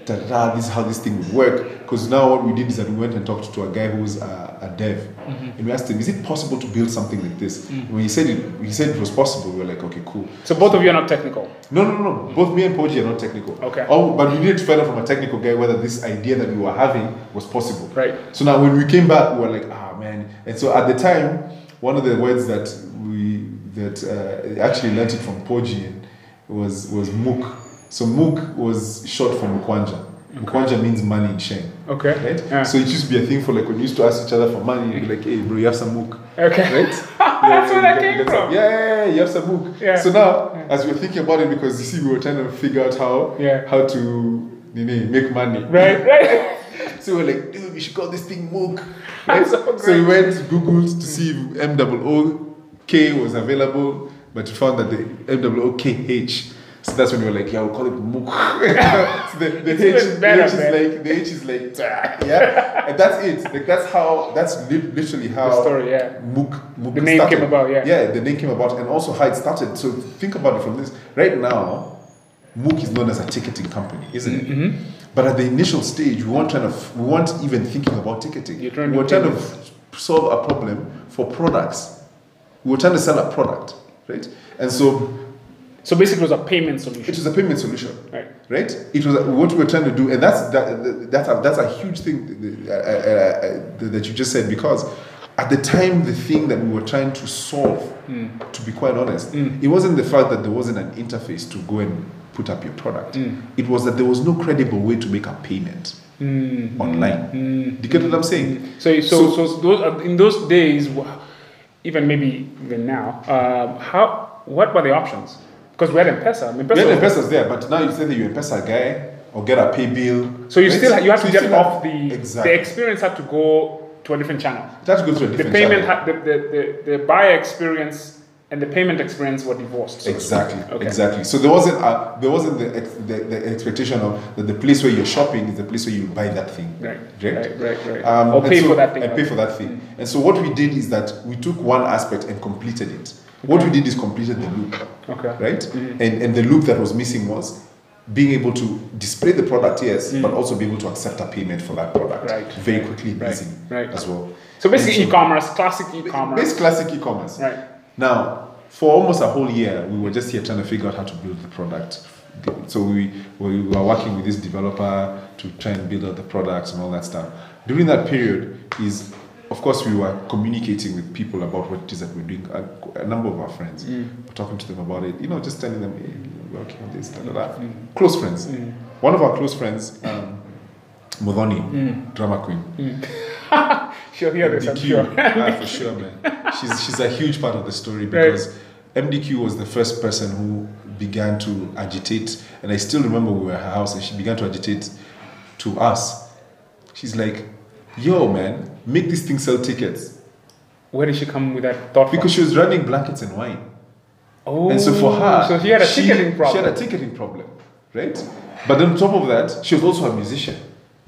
Speaker 3: da, da, da, this is how this thing would work. Because now what we did is that we went and talked to a guy who was a, a dev,
Speaker 2: Mm-hmm.
Speaker 3: and we asked him, "Is it possible to build something like this?"
Speaker 2: Mm.
Speaker 3: When he said it, he said it was possible. We were like, "Okay, cool."
Speaker 2: So both of you are not technical.
Speaker 3: No, no, no, no. Both me and Poji are not technical.
Speaker 2: Okay.
Speaker 3: Oh, but we needed to find out from a technical guy whether this idea that we were having was possible.
Speaker 2: Right.
Speaker 3: So now when we came back, we were like, ah man. And so at the time, one of the words that we that uh, actually learned it from Poji and was was Mook. So Mook was short for Mukwanja. Mukwanja means money in Sheng.
Speaker 2: Okay.
Speaker 3: Right?
Speaker 2: Yeah.
Speaker 3: So it used to be a thing for like when we used to ask each other for money, you'd be like, hey bro, you have some Mook.
Speaker 2: Okay.
Speaker 3: Right?
Speaker 2: That's where that came from.
Speaker 3: Yeah, yeah, yeah, you have some book.
Speaker 2: Yeah.
Speaker 3: So now, as we were thinking about it, because you see, we were trying to figure out how
Speaker 2: Yeah.
Speaker 3: how to you know, make money.
Speaker 2: Right. Right.
Speaker 3: So we we're like, dude, we should call this thing Mook. Right?
Speaker 2: So
Speaker 3: so we went to mm. see if M O O K was available, but we found that the M O O K H. So that's when we were like, yeah, we'll call it Mook. so the, the, H,
Speaker 2: better,
Speaker 3: the H is
Speaker 2: man.
Speaker 3: like the H is like yeah, and that's it. Like that's how that's li- literally how
Speaker 2: The story, yeah.
Speaker 3: Mook, Mook
Speaker 2: The name
Speaker 3: started.
Speaker 2: came about, yeah.
Speaker 3: Yeah, the name came about, and also how it started. So think about it from this. Right now, Mookh is known as a ticketing company, isn't it?
Speaker 2: Mm-hmm.
Speaker 3: But at the initial stage, we weren't trying to, f- we weren't even thinking about ticketing.
Speaker 2: You're trying
Speaker 3: we
Speaker 2: to
Speaker 3: were trying to
Speaker 2: payments.
Speaker 3: solve a problem for products. We were trying to sell a product, right? And so
Speaker 2: So basically, it was a payment solution.
Speaker 3: it was a payment solution
Speaker 2: Right.
Speaker 3: right? It was what we were trying to do, and that's that, that's a, that's a huge thing uh, uh, uh, that you just said because at the time the thing that we were trying to solve,
Speaker 2: Hmm.
Speaker 3: to be quite honest, it wasn't the fact that there wasn't an interface to go and put up your product.
Speaker 2: Hmm.
Speaker 3: It was that there was no credible way to make a payment
Speaker 2: Mm.
Speaker 3: online. Do you get what I'm saying?
Speaker 2: So, so,
Speaker 3: So-
Speaker 2: so, those, uh, in those days, even maybe even now, um, how what were the options? Because we had M-Pesa. Mean,
Speaker 3: We
Speaker 2: M-Pesa
Speaker 3: had investors there, but now you say that you're a PESA guy or get a pay bill.
Speaker 2: so you
Speaker 3: right?
Speaker 2: still you have
Speaker 3: So
Speaker 2: to get off
Speaker 3: have-
Speaker 2: the
Speaker 3: exactly.
Speaker 2: the experience had to go to a different channel.
Speaker 3: It has to a
Speaker 2: The
Speaker 3: different
Speaker 2: payment
Speaker 3: channel.
Speaker 2: had the, the, the, the buyer experience and the payment experience were divorced. so.
Speaker 3: Exactly,
Speaker 2: Okay.
Speaker 3: exactly. So there wasn't a, there wasn't the, ex, the the expectation of that the place where you're shopping is the place where you buy that thing,
Speaker 2: Right,
Speaker 3: Right.
Speaker 2: right, right, right.
Speaker 3: Um,
Speaker 2: or pay
Speaker 3: so-
Speaker 2: for that thing.
Speaker 3: and pay for that thing. And so what we did is that we took one aspect and completed it. What we did is completed the loop,
Speaker 2: Okay.
Speaker 3: right? Mm-hmm. And and the loop that was missing was being able to display the product, yes, mm. but also be able to accept a payment for that product
Speaker 2: Right,
Speaker 3: very
Speaker 2: right,
Speaker 3: quickly and
Speaker 2: right, right.
Speaker 3: as well.
Speaker 2: So basically,
Speaker 3: so-
Speaker 2: e-commerce, classic e-commerce.
Speaker 3: It's classic e-commerce.
Speaker 2: Right.
Speaker 3: Now, for almost a whole year, we were just here trying to figure out how to build the product. So we, we were working with this developer to try and build out the products and all that stuff. During that period, is of course we were communicating with people about what it is that we're doing. A, a number of our friends,
Speaker 2: Mm.
Speaker 3: were talking to them about it. You know, just telling them, hey, we're working on this, da, da, da. Close friends. One of our close friends, um, Muthoni, Drummer Queen.
Speaker 2: She'll hear this, I'm sure.
Speaker 3: ah, for sure, man. She's she's a huge part of the story
Speaker 2: Right.
Speaker 3: because MDQ was the first person who began to agitate, and I still remember we were at her house and she began to agitate to us. She's like, "Yo, man, make this thing sell tickets."
Speaker 2: Where did she come with that thought?
Speaker 3: Because
Speaker 2: from?
Speaker 3: she was running blankets and wine.
Speaker 2: oh,
Speaker 3: And so for oh, her,
Speaker 2: so she had a ticketing problem.
Speaker 3: She had a ticketing problem, right? But on top of that, she was also a musician,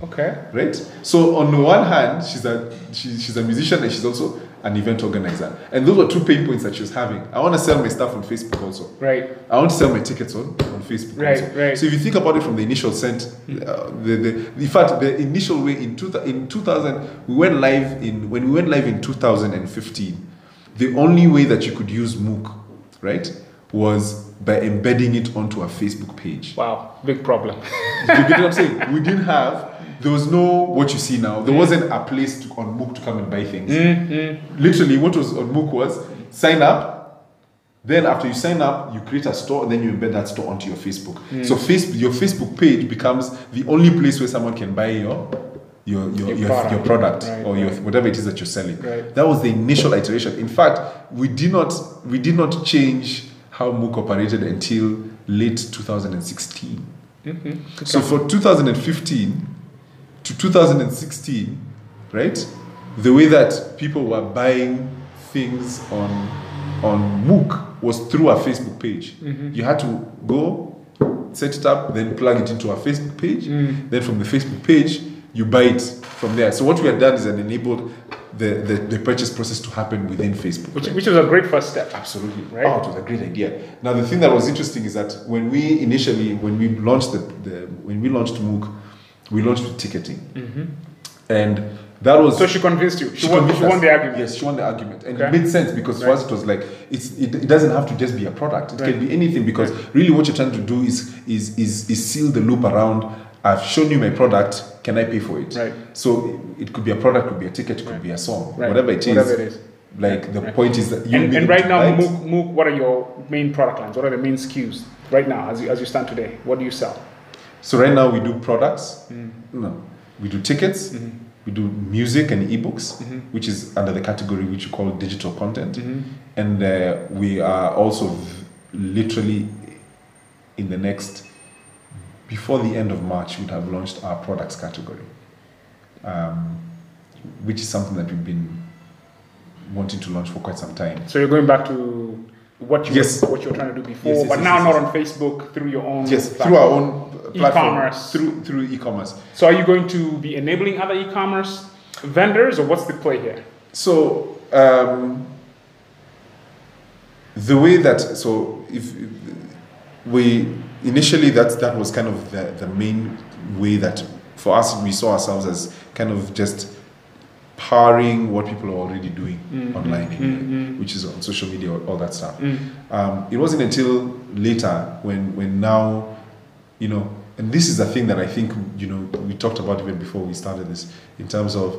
Speaker 2: okay.
Speaker 3: right? So on the one hand, she's a she, she's a musician and she's also an event organizer. And those were two pain points that she was having. I want to sell my stuff on Facebook also.
Speaker 2: Right.
Speaker 3: I want to sell my tickets on, on Facebook.
Speaker 2: Right,
Speaker 3: also.
Speaker 2: right.
Speaker 3: So if you think about it from the initial scent, uh, the, the in fact the initial way in two, in 2000 we went live in when we went live in 2015. The only way that you could use Mookh, right, was by embedding it onto a Facebook page.
Speaker 2: Wow. Big problem.
Speaker 3: You get what I'm saying? We didn't have. There was no what you see now. There mm. wasn't a place to, on Mookh to come and buy things. Mm, mm. Literally, what was on Mookh was sign up. Then after you sign up, you create a store, and then you embed that store onto your Facebook. So Facebook, your Facebook page becomes the only place where someone can buy your your your,
Speaker 2: Your
Speaker 3: your,
Speaker 2: product.
Speaker 3: your product
Speaker 2: Right,
Speaker 3: or your
Speaker 2: right.
Speaker 3: whatever it is that you're selling.
Speaker 2: Right.
Speaker 3: That was the initial iteration. In fact, we did not we did not change how Mookh operated until late 2016. Mm-hmm. So for 2015 to 2016, right, the way that people were buying things on on Mookh was through a Facebook page. Mm-hmm. You had to go set it up, then plug it into a Facebook page. Mm. Then from the Facebook page, you buy it from there. So what we had done is that enabled the, the, the purchase process to happen within Facebook.
Speaker 2: Which, which was a great first step.
Speaker 3: Absolutely.
Speaker 2: Right.
Speaker 3: Oh, it was a great idea. Now the thing that was interesting is that when we initially when we launched the, the when we launched Mookh, we launched with ticketing, mm-hmm. and that was
Speaker 2: So she convinced you. She,
Speaker 3: she
Speaker 2: won, she won the argument.
Speaker 3: Yes, she won the argument, and
Speaker 2: Okay.
Speaker 3: it made sense because for us it was like it's it, it doesn't have to just be a product. It
Speaker 2: Right.
Speaker 3: can be anything because really what you're trying to do is is is is seal the loop around. I've shown you my product. Can I pay for it?
Speaker 2: Right.
Speaker 3: So it could be a product, could be a ticket, could be a song,
Speaker 2: Right.
Speaker 3: whatever it is.
Speaker 2: Whatever it is.
Speaker 3: Like the
Speaker 2: Right.
Speaker 3: point is that you
Speaker 2: And, and right now, Mookh, Mookh, what are your main product lines? What are the main SKUs right now as you, as you stand today? What do you sell?
Speaker 3: So right now we do products.
Speaker 2: Mm.
Speaker 3: No, we do tickets.
Speaker 2: Mm-hmm.
Speaker 3: We do music and ebooks, which is under the category which you call digital content,
Speaker 2: Mm-hmm.
Speaker 3: and uh, we are also v- literally in the next before the end of March we would have launched our products category, um, which is something that we've been wanting to launch for quite some time.
Speaker 2: So you're going back to what you
Speaker 3: Yes.
Speaker 2: what you were trying to do before,
Speaker 3: Yes, yes,
Speaker 2: but now not on Facebook through your own.
Speaker 3: Yes,
Speaker 2: platform.
Speaker 3: through our own platform,
Speaker 2: E-commerce.
Speaker 3: through through e-commerce.
Speaker 2: So are you going to be enabling other e-commerce vendors, or what's the play here?
Speaker 3: So um, the way that so if we initially that that was kind of the, the main way that for us we saw ourselves as kind of just powering what people are already doing mm, mm, online anyway, mm, which is on social media all, all that stuff. Um, it wasn't until later when when now you know and this is the thing that i think you know we talked about even before we started this in terms of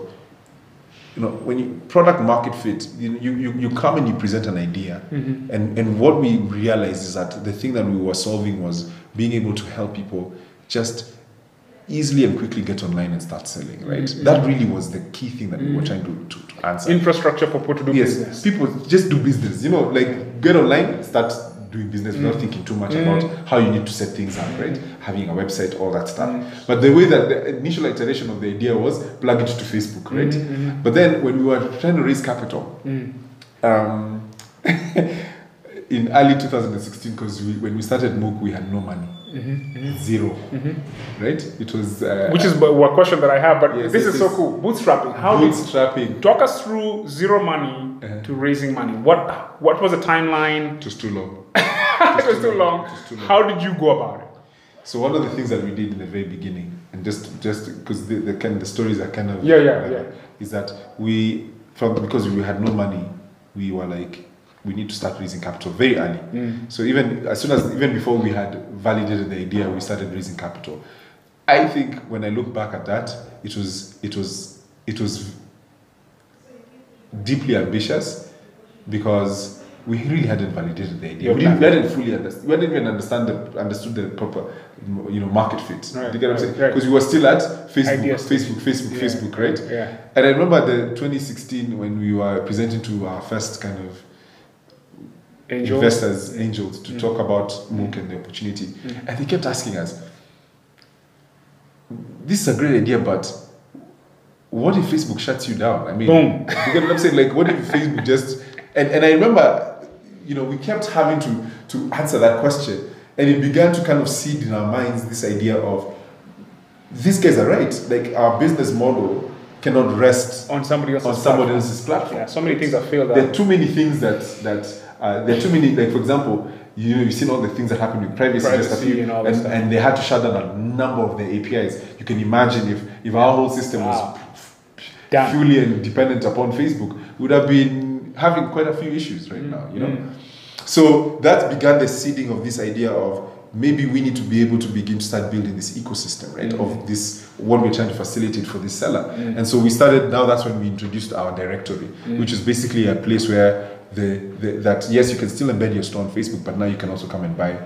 Speaker 3: you know when you product market fit you, you, you, you come and you present an idea. Mm-hmm. And and what we realized is that the thing that we were solving was being able to help people just easily and quickly get online and start selling right? Mm-hmm. That really was the key thing that we were mm-hmm. trying to, to, to answer.
Speaker 2: Infrastructure for people to do
Speaker 3: yes.
Speaker 2: business.
Speaker 3: people just do business you know like get online start doing business without mm. thinking too much about mm. how you need to set things up right? Having a website all that stuff. Mm. But the way that the initial iteration of the idea was plug it to facebook right? Mm-hmm, but then when we were trying to raise capital um, in early 2016 because we, when we started Mookh we had no money 0 right it was uh,
Speaker 2: Which is a question that I have, but
Speaker 3: Yes,
Speaker 2: this is so cool. Bootstrapping. How did
Speaker 3: bootstrapping
Speaker 2: talk us through zero money
Speaker 3: Uh-huh.
Speaker 2: to raising money? What what was the timeline?
Speaker 3: it was too long
Speaker 2: it was too long.
Speaker 3: It was too long.
Speaker 2: How did you go about it?
Speaker 3: So one of the things that we did in the very beginning, and just just because the, the kind the stories are kind of
Speaker 2: Yeah, yeah, yeah.
Speaker 3: is that we from because we had no money, we were like we need to start raising capital very early.
Speaker 2: Mm.
Speaker 3: So even as soon as even before we had validated the idea, we started raising capital. I think when I look back at that, it was it was it was deeply ambitious because we really hadn't validated the idea. We didn't, we hadn't fully understood. We didn't even understand the understood the proper, you know, market fit.
Speaker 2: Right,
Speaker 3: Do you get what I'm saying?
Speaker 2: right, right.
Speaker 3: Because we were still at Facebook,
Speaker 2: Idea stage.
Speaker 3: Facebook, Facebook,
Speaker 2: Yeah,
Speaker 3: Facebook, right?
Speaker 2: yeah.
Speaker 3: And I remember the 2016 when we were presenting to our first kind of
Speaker 2: Angel.
Speaker 3: investors, angels,
Speaker 2: Mm.
Speaker 3: to talk about Mookh and the opportunity, and they kept asking us, "This is a great idea, but what if Facebook shuts you down? I mean,
Speaker 2: Boom.
Speaker 3: you get what I'm saying? Like, what if Facebook just and, and I remember, you know, we kept having to to answer that question, and it began to kind of seed in our minds this idea of these guys are right. Like our business model cannot rest
Speaker 2: On somebody else's
Speaker 3: on somebody
Speaker 2: platform.
Speaker 3: else's platform.
Speaker 2: Yeah, so many things have failed.
Speaker 3: There are too many things that that uh, there are too many. Like for example, you know, you've seen all the things that happened with privacy, just a few,
Speaker 2: and
Speaker 3: and, and they had to shut down a number of the APIs. You can imagine if if our whole system
Speaker 2: Wow.
Speaker 3: was
Speaker 2: Done.
Speaker 3: purely and dependent upon Facebook, we would have been having quite a few issues right now. You know,
Speaker 2: Mm.
Speaker 3: so that began the seeding of this idea of maybe we need to be able to begin to start building this ecosystem, right?
Speaker 2: Mm.
Speaker 3: Of this what we're trying to facilitate for this seller. And so we started. Now that's when we introduced our directory,
Speaker 2: Mm.
Speaker 3: which is basically a place where the, the that yes, you can still embed your store on Facebook, but now you can also come and buy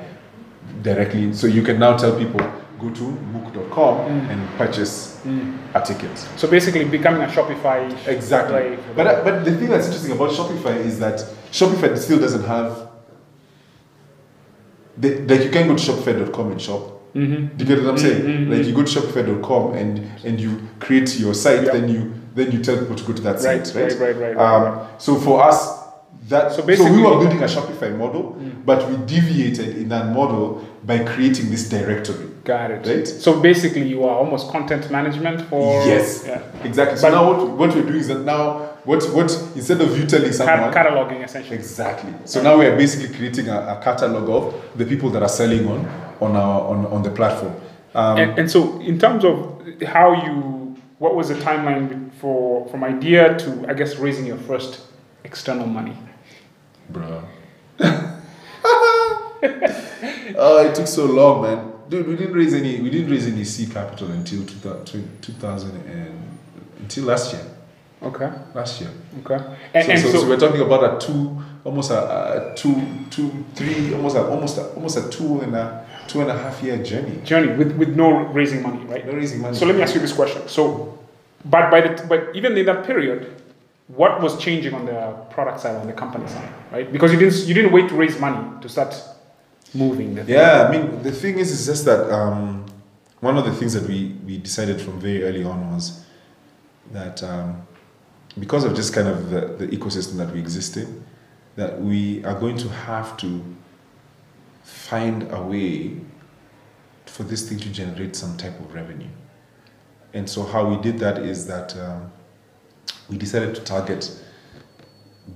Speaker 3: directly. So you can now tell people go to book.com
Speaker 2: Mm.
Speaker 3: and purchase a ticket.
Speaker 2: So basically, becoming a Shopify.
Speaker 3: Exactly.
Speaker 2: Like,
Speaker 3: But uh, but the thing that's interesting about Shopify is that Shopify still doesn't have. The, like you can go to Shopify.com and shop.
Speaker 2: Mm-hmm.
Speaker 3: Do you get what I'm saying? Like you go to Shopify.com and and you create your site,
Speaker 2: Yeah.
Speaker 3: then you then you tell people to go to that
Speaker 2: Right,
Speaker 3: site, right?
Speaker 2: right, right, right,
Speaker 3: Um,
Speaker 2: right.
Speaker 3: So for us, that
Speaker 2: So
Speaker 3: so,
Speaker 2: basically-
Speaker 3: we were building a Shopify model, but we deviated in that model by creating this directory.
Speaker 2: Got it.
Speaker 3: Right.
Speaker 2: So basically, you are almost content management for.
Speaker 3: yes,
Speaker 2: Yeah.
Speaker 3: exactly. So
Speaker 2: But-
Speaker 3: now what, what we're doing is that now what what instead of you telling someone
Speaker 2: cataloging essentially.
Speaker 3: Exactly. So now we are basically creating a, a catalog of the people that are selling on on our on, on the platform. Um,
Speaker 2: And, and so, in terms of how you, what was the timeline for from idea to, I guess, raising your first external money?
Speaker 3: Bro. oh, it took so long, man. Dude, we didn't raise any. We didn't raise any seed capital until 2000, 2000 and until last year.
Speaker 2: Okay.
Speaker 3: Last year.
Speaker 2: Okay. And
Speaker 3: so,
Speaker 2: and
Speaker 3: so,
Speaker 2: so,
Speaker 3: so we're talking about a two, almost a, a two, two, three, almost a, almost a, almost a two and a two and a half year journey.
Speaker 2: journey with with no raising money, right?
Speaker 3: No raising money.
Speaker 2: So let me ask you this question. So, but by the but even in that period, what was changing on the product side, on the company side, right? Because you didn't you didn't wait to raise money to start moving. The
Speaker 3: Yeah, I mean, the thing is, is just that um, one of the things that we, we decided from very early on was that um, because of just kind of the, the ecosystem that we exist in, that we are going to have to find a way for this thing to generate some type of revenue. And so, how we did that is that um, we decided to target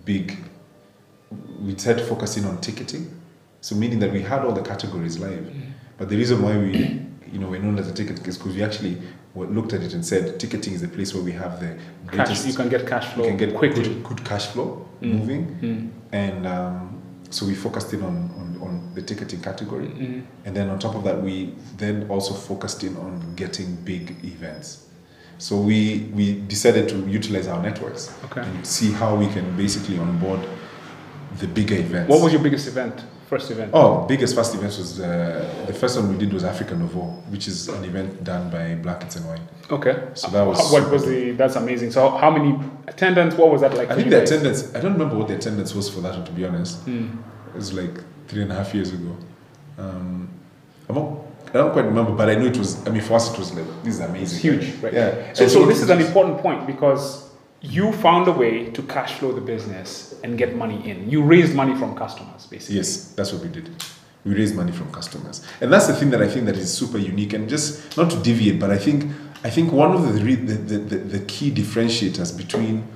Speaker 3: big, we decided to focus in on ticketing. So meaning that we had all the categories live, but the reason why we, you know, we're known as a ticket is because we actually looked at it and said ticketing is the place where we have the
Speaker 2: cash,
Speaker 3: greatest,
Speaker 2: you can get cash flow
Speaker 3: you can get
Speaker 2: quickly.
Speaker 3: good, good cash flow
Speaker 2: Mm.
Speaker 3: moving,
Speaker 2: Mm.
Speaker 3: and um, so we focused in on, on, on the ticketing category,
Speaker 2: Mm.
Speaker 3: and then on top of that, we then also focused in on getting big events. So we we decided to utilize our networks
Speaker 2: Okay.
Speaker 3: and see how we can basically onboard the bigger events.
Speaker 2: What was your biggest event? First event?
Speaker 3: Oh, biggest first event was uh, the first one we did was Africa Nouveau, which is an event done by Blankets and Wine.
Speaker 2: Okay.
Speaker 3: So that was
Speaker 2: what was the? That's amazing. So how many attendance? What was that like?
Speaker 3: I think the
Speaker 2: guys?
Speaker 3: attendance. I don't remember what the attendance was for that one, to be honest.
Speaker 2: Hmm.
Speaker 3: It was like three and a half years ago. Um, I'm not, I don't quite remember, but I know it was. I mean, for us, it was like this is amazing.
Speaker 2: It's huge, right?
Speaker 3: Yeah.
Speaker 2: So,
Speaker 3: And
Speaker 2: so this is an important point because you found a way to cash flow the business and get money in. You raised money from customers, basically.
Speaker 3: Yes, that's what we did. We raised money from customers, and that's the thing that I think that is super unique. And just not to deviate, but I think I think one of the, the, the, the key differentiators between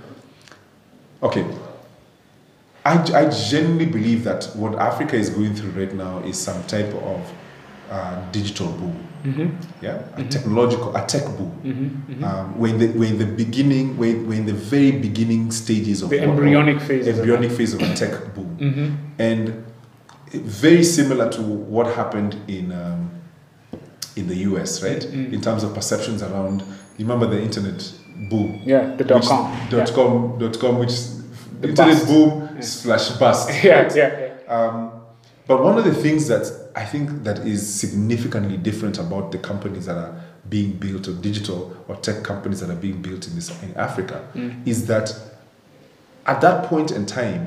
Speaker 3: okay, I, I genuinely believe that what Africa is going through right now is some type of uh, digital boom.
Speaker 2: Mm-hmm.
Speaker 3: Yeah, a technological, a tech boom.
Speaker 2: Mm-hmm.
Speaker 3: Um, we're in the we're in the beginning, we're, we're in the very beginning stages of
Speaker 2: The embryonic phases of
Speaker 3: embryonic phase of a tech boom
Speaker 2: Mm-hmm.
Speaker 3: and very similar to what happened in um, in the US, right?
Speaker 2: Mm.
Speaker 3: In terms of perceptions around. You remember the internet boom?
Speaker 2: Yeah, the dot
Speaker 3: which-
Speaker 2: com.
Speaker 3: Dot
Speaker 2: yeah.
Speaker 3: com. Dot com. Which
Speaker 2: The
Speaker 3: internet
Speaker 2: bust.
Speaker 3: boom
Speaker 2: Yeah.
Speaker 3: slash bust.
Speaker 2: Yeah,
Speaker 3: right?
Speaker 2: yeah, yeah.
Speaker 3: Um, but one of the things that I think that is significantly different about the companies that are being built or digital or tech companies that are being built in this in Africa
Speaker 2: Mm.
Speaker 3: is that at that point in time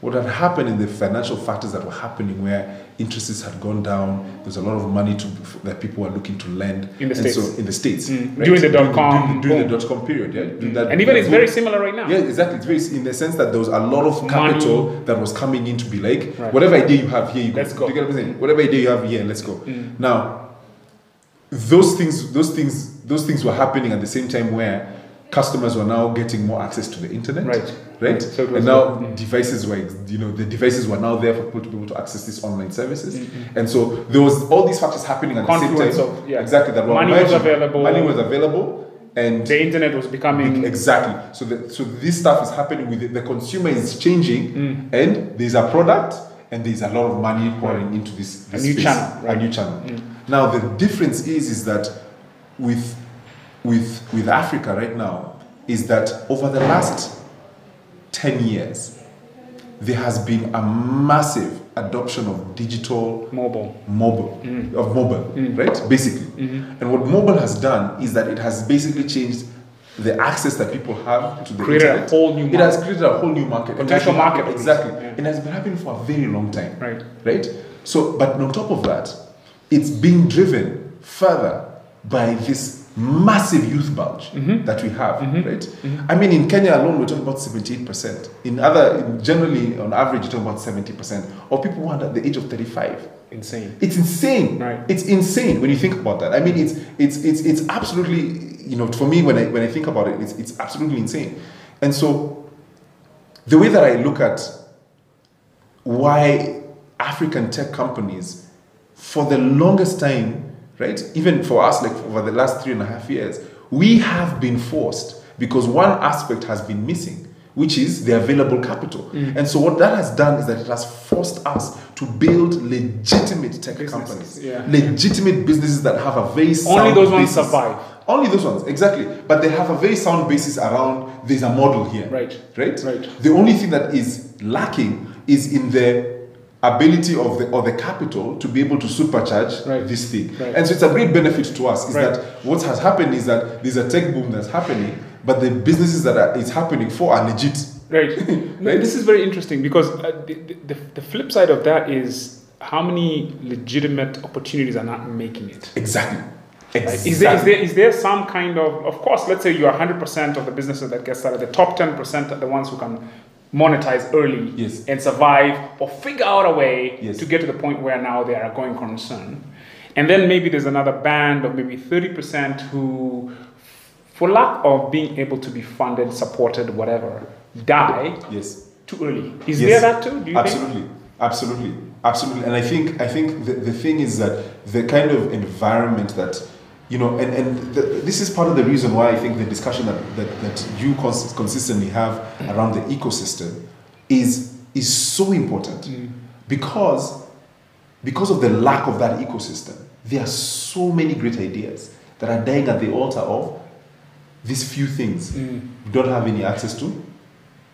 Speaker 3: what had happened in the financial factors that were happening where interest had gone down, there was a lot of money to, that people were looking to lend.
Speaker 2: In the
Speaker 3: and
Speaker 2: States.
Speaker 3: So in the States.
Speaker 2: Mm. During the
Speaker 3: During, the- during the dot com period, yeah. During that-
Speaker 2: And even it's
Speaker 3: boom.
Speaker 2: very similar right now.
Speaker 3: Yeah, exactly. It's very in the sense that there was a lot of
Speaker 2: Money.
Speaker 3: capital that was coming in to be like,
Speaker 2: Right.
Speaker 3: whatever idea you have here, you go.
Speaker 2: Let's go.
Speaker 3: Do you get what I'm saying? Whatever idea you have here, let's go.
Speaker 2: Mm.
Speaker 3: Now, those things, those things, those things were happening at the same time where customers were now getting more access to the internet.
Speaker 2: Right.
Speaker 3: Right.
Speaker 2: So
Speaker 3: and now
Speaker 2: mm.
Speaker 3: devices were, you know, the devices were now there for people to be able to access these online services.
Speaker 2: Mm-hmm.
Speaker 3: And so there was all these factors happening at the same
Speaker 2: Confluence
Speaker 3: time.
Speaker 2: of- yeah.
Speaker 3: Exactly. That
Speaker 2: Money was available.
Speaker 3: Money was available. And
Speaker 2: The internet was becoming
Speaker 3: Exactly. So the, so this stuff is happening with it. The consumer is changing,
Speaker 2: Mm.
Speaker 3: and there's a product, and there's a lot of money pouring into this,
Speaker 2: A new
Speaker 3: space.
Speaker 2: channel, right. Mm.
Speaker 3: A new channel. Now the difference is is that with with with Africa right now is that over the last ten years, there has been a massive adoption of digital
Speaker 2: mobile.
Speaker 3: mobile
Speaker 2: Mm.
Speaker 3: of mobile right basically
Speaker 2: Mm-hmm.
Speaker 3: and what mobile has done is that it has basically changed the access that people have to the
Speaker 2: Created a
Speaker 3: internet
Speaker 2: whole new market.
Speaker 3: it has created a whole new market
Speaker 2: Potential market,
Speaker 3: exactly
Speaker 2: Yeah.
Speaker 3: it has been happening for a very long time
Speaker 2: Right.
Speaker 3: right so but on top of that it's being driven further by this massive youth bulge
Speaker 2: Mm-hmm.
Speaker 3: that we have right i mean in kenya alone we're talking about 78% in other in generally on average you're talking about 70% of people who are under the age of 35
Speaker 2: Insane.
Speaker 3: it's insane.
Speaker 2: Right.
Speaker 3: It's insane when you think about that. I mean, it's it's it's it's absolutely you know for me when I when I think about it, it's it's absolutely insane. And so, the way that I look at why African tech companies, for the longest time, right, even for us, like over the last three and a half years, we have been forced because one aspect has been missing. Which is the available capital. Mm. And so, what that has done is that it has forced us to build legitimate tech
Speaker 2: Businesses,
Speaker 3: companies,
Speaker 2: yeah.
Speaker 3: legitimate businesses that have a very sound
Speaker 2: Only those ones
Speaker 3: basis.
Speaker 2: survive.
Speaker 3: Only those ones, exactly. But they have a very sound basis around there's a model here.
Speaker 2: Right.
Speaker 3: Right?
Speaker 2: Right.
Speaker 3: The only thing that is lacking is in the ability of the or the capital to be able to supercharge
Speaker 2: Right.
Speaker 3: this thing.
Speaker 2: Right.
Speaker 3: And so it's a great benefit to us is
Speaker 2: Right.
Speaker 3: that what has happened is that there's a tech boom that's happening, but the businesses that are, it's happening for are legit.
Speaker 2: Right.
Speaker 3: Right?
Speaker 2: This is very interesting because uh, the, the, the flip side of that is how many legitimate opportunities are not making it.
Speaker 3: Exactly. Exactly.
Speaker 2: Is, there, is, there, is there some kind of, of course, let's say you're 100% of the businesses that get started, the top 10% are the ones who can monetize early
Speaker 3: Yes.
Speaker 2: and survive or figure out a way
Speaker 3: Yes.
Speaker 2: to get to the point where now they are a going concern. And then maybe there's another band of maybe 30% who, for lack of being able to be funded, supported, whatever, die
Speaker 3: Yes.
Speaker 2: too early. Is
Speaker 3: Yes.
Speaker 2: there that too? Do you
Speaker 3: absolutely absolutely absolutely and i think i think the, the thing is that the kind of environment that you know and, and the, this is part of the reason why i think the discussion that, that, that you cons- consistently have around the ecosystem is is so important because because of the lack of that ecosystem there are so many great ideas that are dying at the altar of these few things
Speaker 2: Mm.
Speaker 3: we don't have any access to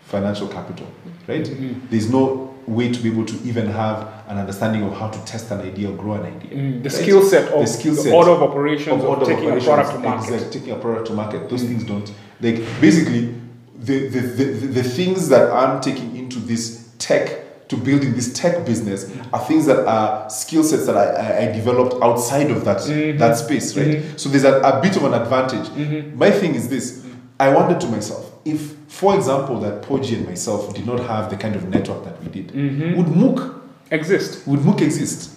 Speaker 3: financial capital, right?
Speaker 2: Mhm.
Speaker 3: There's no way to be able to even have an understanding of how to test an idea or grow an idea.
Speaker 2: Mm, the
Speaker 3: Right?
Speaker 2: skill set of
Speaker 3: The skill
Speaker 2: the
Speaker 3: set
Speaker 2: order of operations of,
Speaker 3: order
Speaker 2: taking
Speaker 3: operations,
Speaker 2: a product to market.
Speaker 3: exactly, taking a product to market. Those
Speaker 2: Mm.
Speaker 3: things don't. Like basically, the, the, the, the, the things that I'm taking into this tech to building this tech business are things that are skill sets that I, I, I developed outside of that
Speaker 2: Mhm.
Speaker 3: that space, right?
Speaker 2: Mhm.
Speaker 3: So there's a, a bit of an advantage.
Speaker 2: Mhm.
Speaker 3: My thing is this: I wondered to myself if, for example, that Poggi and myself did not have the kind of network that we did,
Speaker 2: Mhm.
Speaker 3: would Mookh
Speaker 2: Exist.
Speaker 3: would Mookh exist?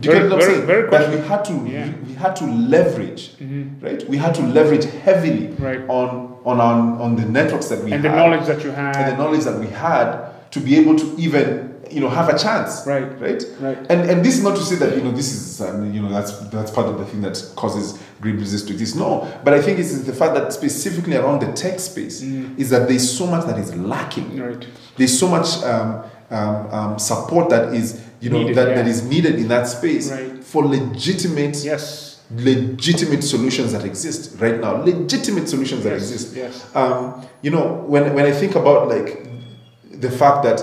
Speaker 3: Do you
Speaker 2: Very-
Speaker 3: get what I'm saying?
Speaker 2: very
Speaker 3: that we had to
Speaker 2: Yeah.
Speaker 3: we had to leverage,
Speaker 2: Mhm.
Speaker 3: right? We had to leverage heavily
Speaker 2: Right.
Speaker 3: on on our, on the networks that we
Speaker 2: And
Speaker 3: had
Speaker 2: the knowledge that you had.
Speaker 3: and the knowledge that we had to be able to even you know have a chance,
Speaker 2: Right.
Speaker 3: Right.
Speaker 2: Right.
Speaker 3: And and this is not to say that you know this is um, you know that's that's part of the thing that causes great business to exist. No, but I think it's the fact that specifically around the tech space
Speaker 2: Mm.
Speaker 3: is that there's so much that is lacking.
Speaker 2: Right.
Speaker 3: There's so much um, um, um, support that is you know
Speaker 2: Needed,
Speaker 3: that,
Speaker 2: yeah.
Speaker 3: that is needed in that space
Speaker 2: Right.
Speaker 3: for legitimate
Speaker 2: Yes.
Speaker 3: legitimate solutions that exist right now. Legitimate solutions that
Speaker 2: Yes,
Speaker 3: exist.
Speaker 2: yes.
Speaker 3: Um, you know, when when I think about like the fact that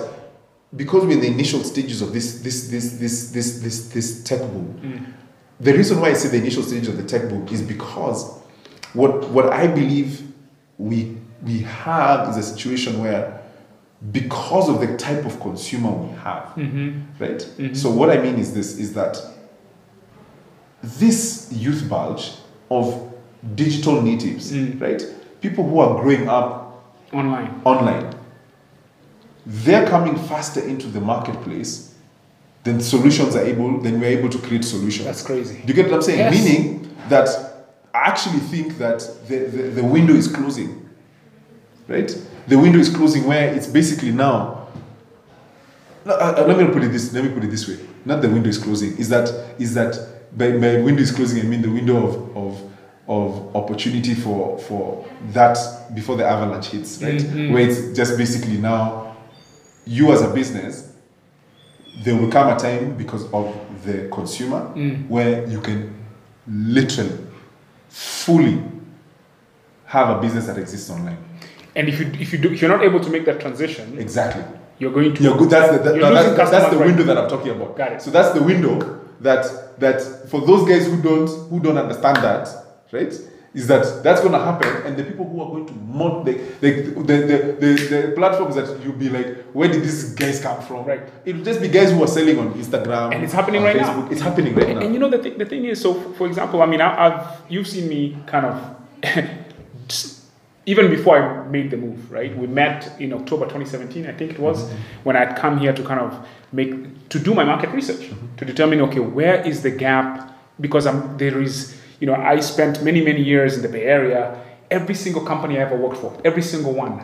Speaker 3: because we're in the initial stages of this this this this this this, this tech boom,
Speaker 2: Mm.
Speaker 3: the reason why I say the initial stages of the tech boom is because what what I believe we we have is a situation where because of the type of consumer we have,
Speaker 2: Mm-hmm.
Speaker 3: right? So what I mean is this: is that this youth bulge of digital natives,
Speaker 2: Mm.
Speaker 3: right? People who are growing up
Speaker 2: Online.
Speaker 3: online, they're coming faster into the marketplace than solutions are able, then we're able to create solutions.
Speaker 2: That's crazy.
Speaker 3: Do you get what I'm saying?
Speaker 2: Yes.
Speaker 3: Meaning that I actually think that the, the, the window is closing. Right? The window is closing where it's basically now. No, uh, uh, let me put it this. Let me put it this way. Not the window is closing. Is that is that by, by window is closing? I mean the window of of, of opportunity for for that before the avalanche hits. Right?
Speaker 2: Mhm.
Speaker 3: Where it's just basically now you as a business there will come a time because of the consumer
Speaker 2: Mm.
Speaker 3: where you can literally fully have a business that exists online.
Speaker 2: And if you if you do if you're not able to make that transition,
Speaker 3: exactly.
Speaker 2: you're going to
Speaker 3: you're good. That's the, that,
Speaker 2: You're
Speaker 3: that's, that's, the window that i'm talking about.
Speaker 2: Got it.
Speaker 3: so that's the window that that for those guys who don't who don't understand that right is that that's going to happen and the people who are going to mod the the, the, the, the, the platforms that you'll be like where did these guys come from
Speaker 2: Right.
Speaker 3: it'll just be guys who are selling on instagram
Speaker 2: and it's happening right
Speaker 3: Facebook.
Speaker 2: now.
Speaker 3: it's happening right
Speaker 2: and,
Speaker 3: now
Speaker 2: And you know the, th- the thing is, so for example, I mean, I, I've you've seen me kind of even before I made the move, right? We met in October 2017, I think it was, mm-hmm. when I'd come here to kind of make to do my market research mm-hmm. to determine okay, where is the gap? Because I'm, there is, you know, I spent many many years in the Bay Area. Every single company I ever worked for, every single one,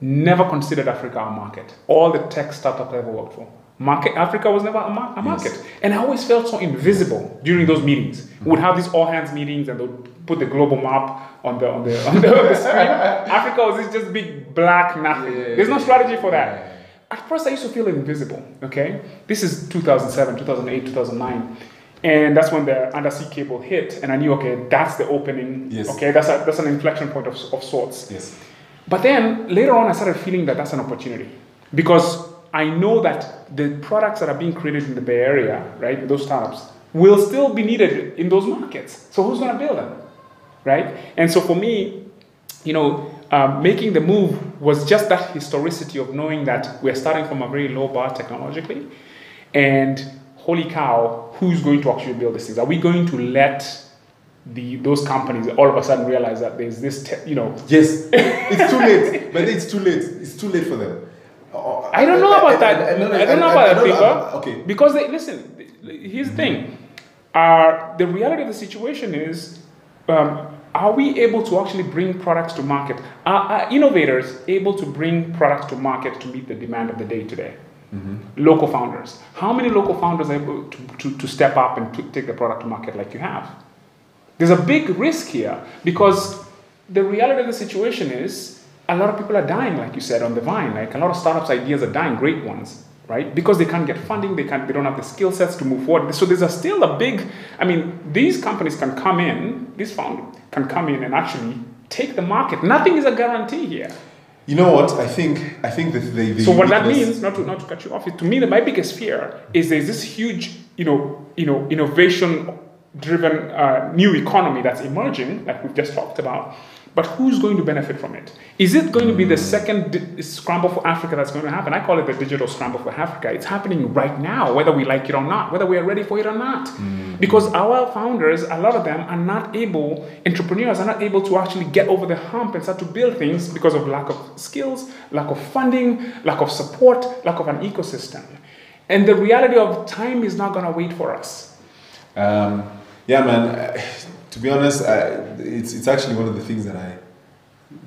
Speaker 2: never considered Africa a market. All the tech startups I ever worked for, market Africa was never a, mar- a market, and I always felt so invisible during those meetings. We would have these all hands meetings, and they'd put the global map on the on the on the, on the screen. Africa was this just big black nothing.
Speaker 3: Yeah, yeah,
Speaker 2: There's no strategy for that.
Speaker 3: yeah.
Speaker 2: At first, I used to feel invisible. Okay, this is 2007, 2008, 2009. And that's when the undersea cable hit, and I knew, okay, that's the opening.
Speaker 3: Yes.
Speaker 2: Okay, that's a, that's an inflection point of, of sorts.
Speaker 3: yes
Speaker 2: But then later on, I started feeling that that's an opportunity because I know that the products that are being created in the Bay Area, right, those startups, will still be needed in those markets. So who's going to build them, right? And so for me, you know, um, making the move was just that historicity of knowing that we're starting from a very low bar technologically, and holy cow, who's going to actually build these things? Are we going to let the those companies all of a sudden realize that there's this, te- you know,
Speaker 3: Yes, it's too late. But it's too late. It's too late for them. Uh,
Speaker 2: I don't know about that. I,
Speaker 3: no, no,
Speaker 2: don't know
Speaker 3: I-
Speaker 2: about
Speaker 3: I
Speaker 2: that. Pipa.
Speaker 3: Okay.
Speaker 2: Because they listen. Here's the thing. Uh, the reality of the situation is, um, are we able to actually bring products to market? Are, are innovators able to bring products to market to meet the demand of the day today? Mm-hmm. Local founders. How many local founders are able to, to, to step up and to take the product to market like you have? There's a big risk here because the reality of the situation is a lot of people are dying, like you said, on the vine. Like a lot of startups' ideas are dying, great ones, right? Because they can't get funding, they can't, they don't have the skill sets to move forward. So there's a still a big. I mean, these companies can come in, these founders can come in and actually take the market. Nothing is a guarantee here.
Speaker 3: You know what? I think I think that they. the
Speaker 2: So what that means, not to not to cut you off, is to me that my biggest fear is there's this huge, you know, you know, innovation driven uh, new economy that's emerging, like we've just talked about. But who's going to benefit from it? Is it going to be the second di- scramble for Africa that's going to happen? I call it the digital scramble for Africa. It's happening right now, whether we like it or not, whether we are ready for it or not. Because our founders, a lot of them, are not able, entrepreneurs are not able to actually get over the hump and start to build things because of lack of skills, lack of funding, lack of support, lack of an ecosystem. And the reality of time is not going to wait for us.
Speaker 3: Um, yeah, man. To be honest, I, it's it's actually one of the things that I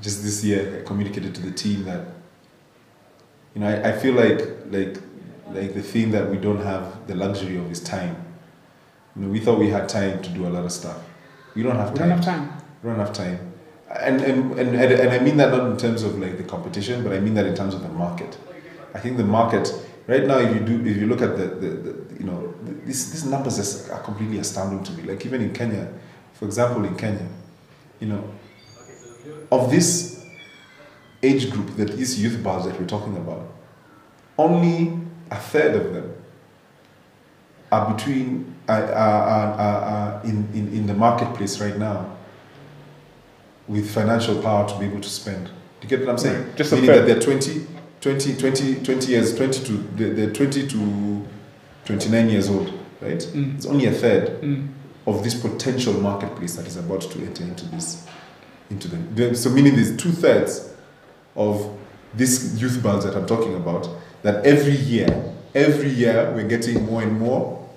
Speaker 3: just this year I communicated to the team that you know I, I feel like like like the thing that we don't have the luxury of is time. You know, we thought we had time to do a lot of stuff. We don't have
Speaker 2: We
Speaker 3: time.
Speaker 2: don't have time.
Speaker 3: We don't have time. And, and, and, and, and I mean that not in terms of like the competition, but I mean that in terms of the market. I think the market right now, if you do, if you look at the, the, the you know, these, these numbers are completely astounding to me. Like even in Kenya, for example, in Kenya, you know, of this age group, that these youth bars that we're talking about, only a third of them are between are, are, are, are, in, in, in the marketplace right now with financial power to be able to spend. Do you get what I'm saying?
Speaker 2: Right. Just a
Speaker 3: Meaning that they're 20, 20, 20, 20 years, 20 to, the, the 20 to 29 years old, right?
Speaker 2: Mm.
Speaker 3: It's only a third
Speaker 2: Mm.
Speaker 3: Of this potential marketplace that is about to enter into this, into the, the so meaning there's two thirds of this youth bulge that I'm talking about, that every year, every year we're getting more and more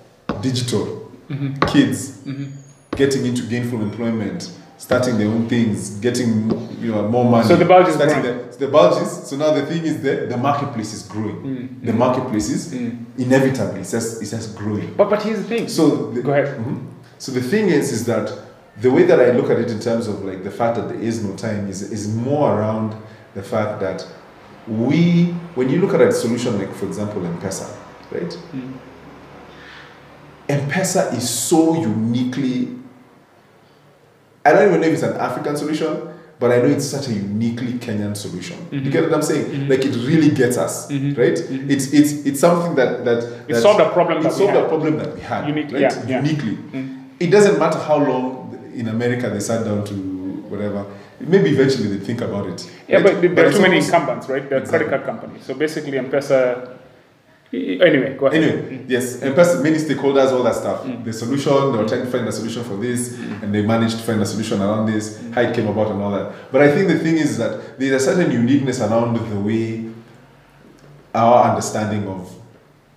Speaker 3: digital
Speaker 2: Mhm.
Speaker 3: kids
Speaker 2: Mhm.
Speaker 3: getting into gainful employment, starting their own things, getting you know more money.
Speaker 2: So the bulge is
Speaker 3: starting
Speaker 2: growing.
Speaker 3: the, the bulges. So now the thing is that the marketplace is growing.
Speaker 2: Mm.
Speaker 3: The marketplace is
Speaker 2: Mm.
Speaker 3: inevitably it's just it's just growing.
Speaker 2: But but here's the thing.
Speaker 3: So the,
Speaker 2: Go ahead.
Speaker 3: So the thing is, is that the way that I look at it in terms of like the fact that there is no time is is more around the fact that we, when you look at a solution like, for example, M-Pesa, right?
Speaker 2: Mm.
Speaker 3: M-Pesa is so uniquely. I don't even know if it's an African solution, but I know it's such a uniquely Kenyan solution. You
Speaker 2: Mhm.
Speaker 3: get what I'm saying?
Speaker 2: Mhm.
Speaker 3: Like it really gets us,
Speaker 2: Mhm.
Speaker 3: right?
Speaker 2: Mhm.
Speaker 3: It's it's it's something that that
Speaker 2: It solved a problem
Speaker 3: it
Speaker 2: that we
Speaker 3: solved a
Speaker 2: had.
Speaker 3: problem that we had,
Speaker 2: Unique-
Speaker 3: right?
Speaker 2: yeah, yeah.
Speaker 3: Uniquely.
Speaker 2: Mm.
Speaker 3: It doesn't matter how long in America they sat down to whatever. Maybe eventually they think about it.
Speaker 2: Yeah,
Speaker 3: right?
Speaker 2: but there are too many incumbents, right? There are
Speaker 3: Exactly.
Speaker 2: credit card companies. So basically, M-Pesa. Anyway, go ahead.
Speaker 3: Anyway, mm. yes, and plus many stakeholders, all that stuff.
Speaker 2: Mm.
Speaker 3: The solution, they were mm. trying to find a solution for this, mm. and they managed to find a solution around this, how it came about, and all that. But I think the thing is that there's a certain uniqueness around the way our understanding of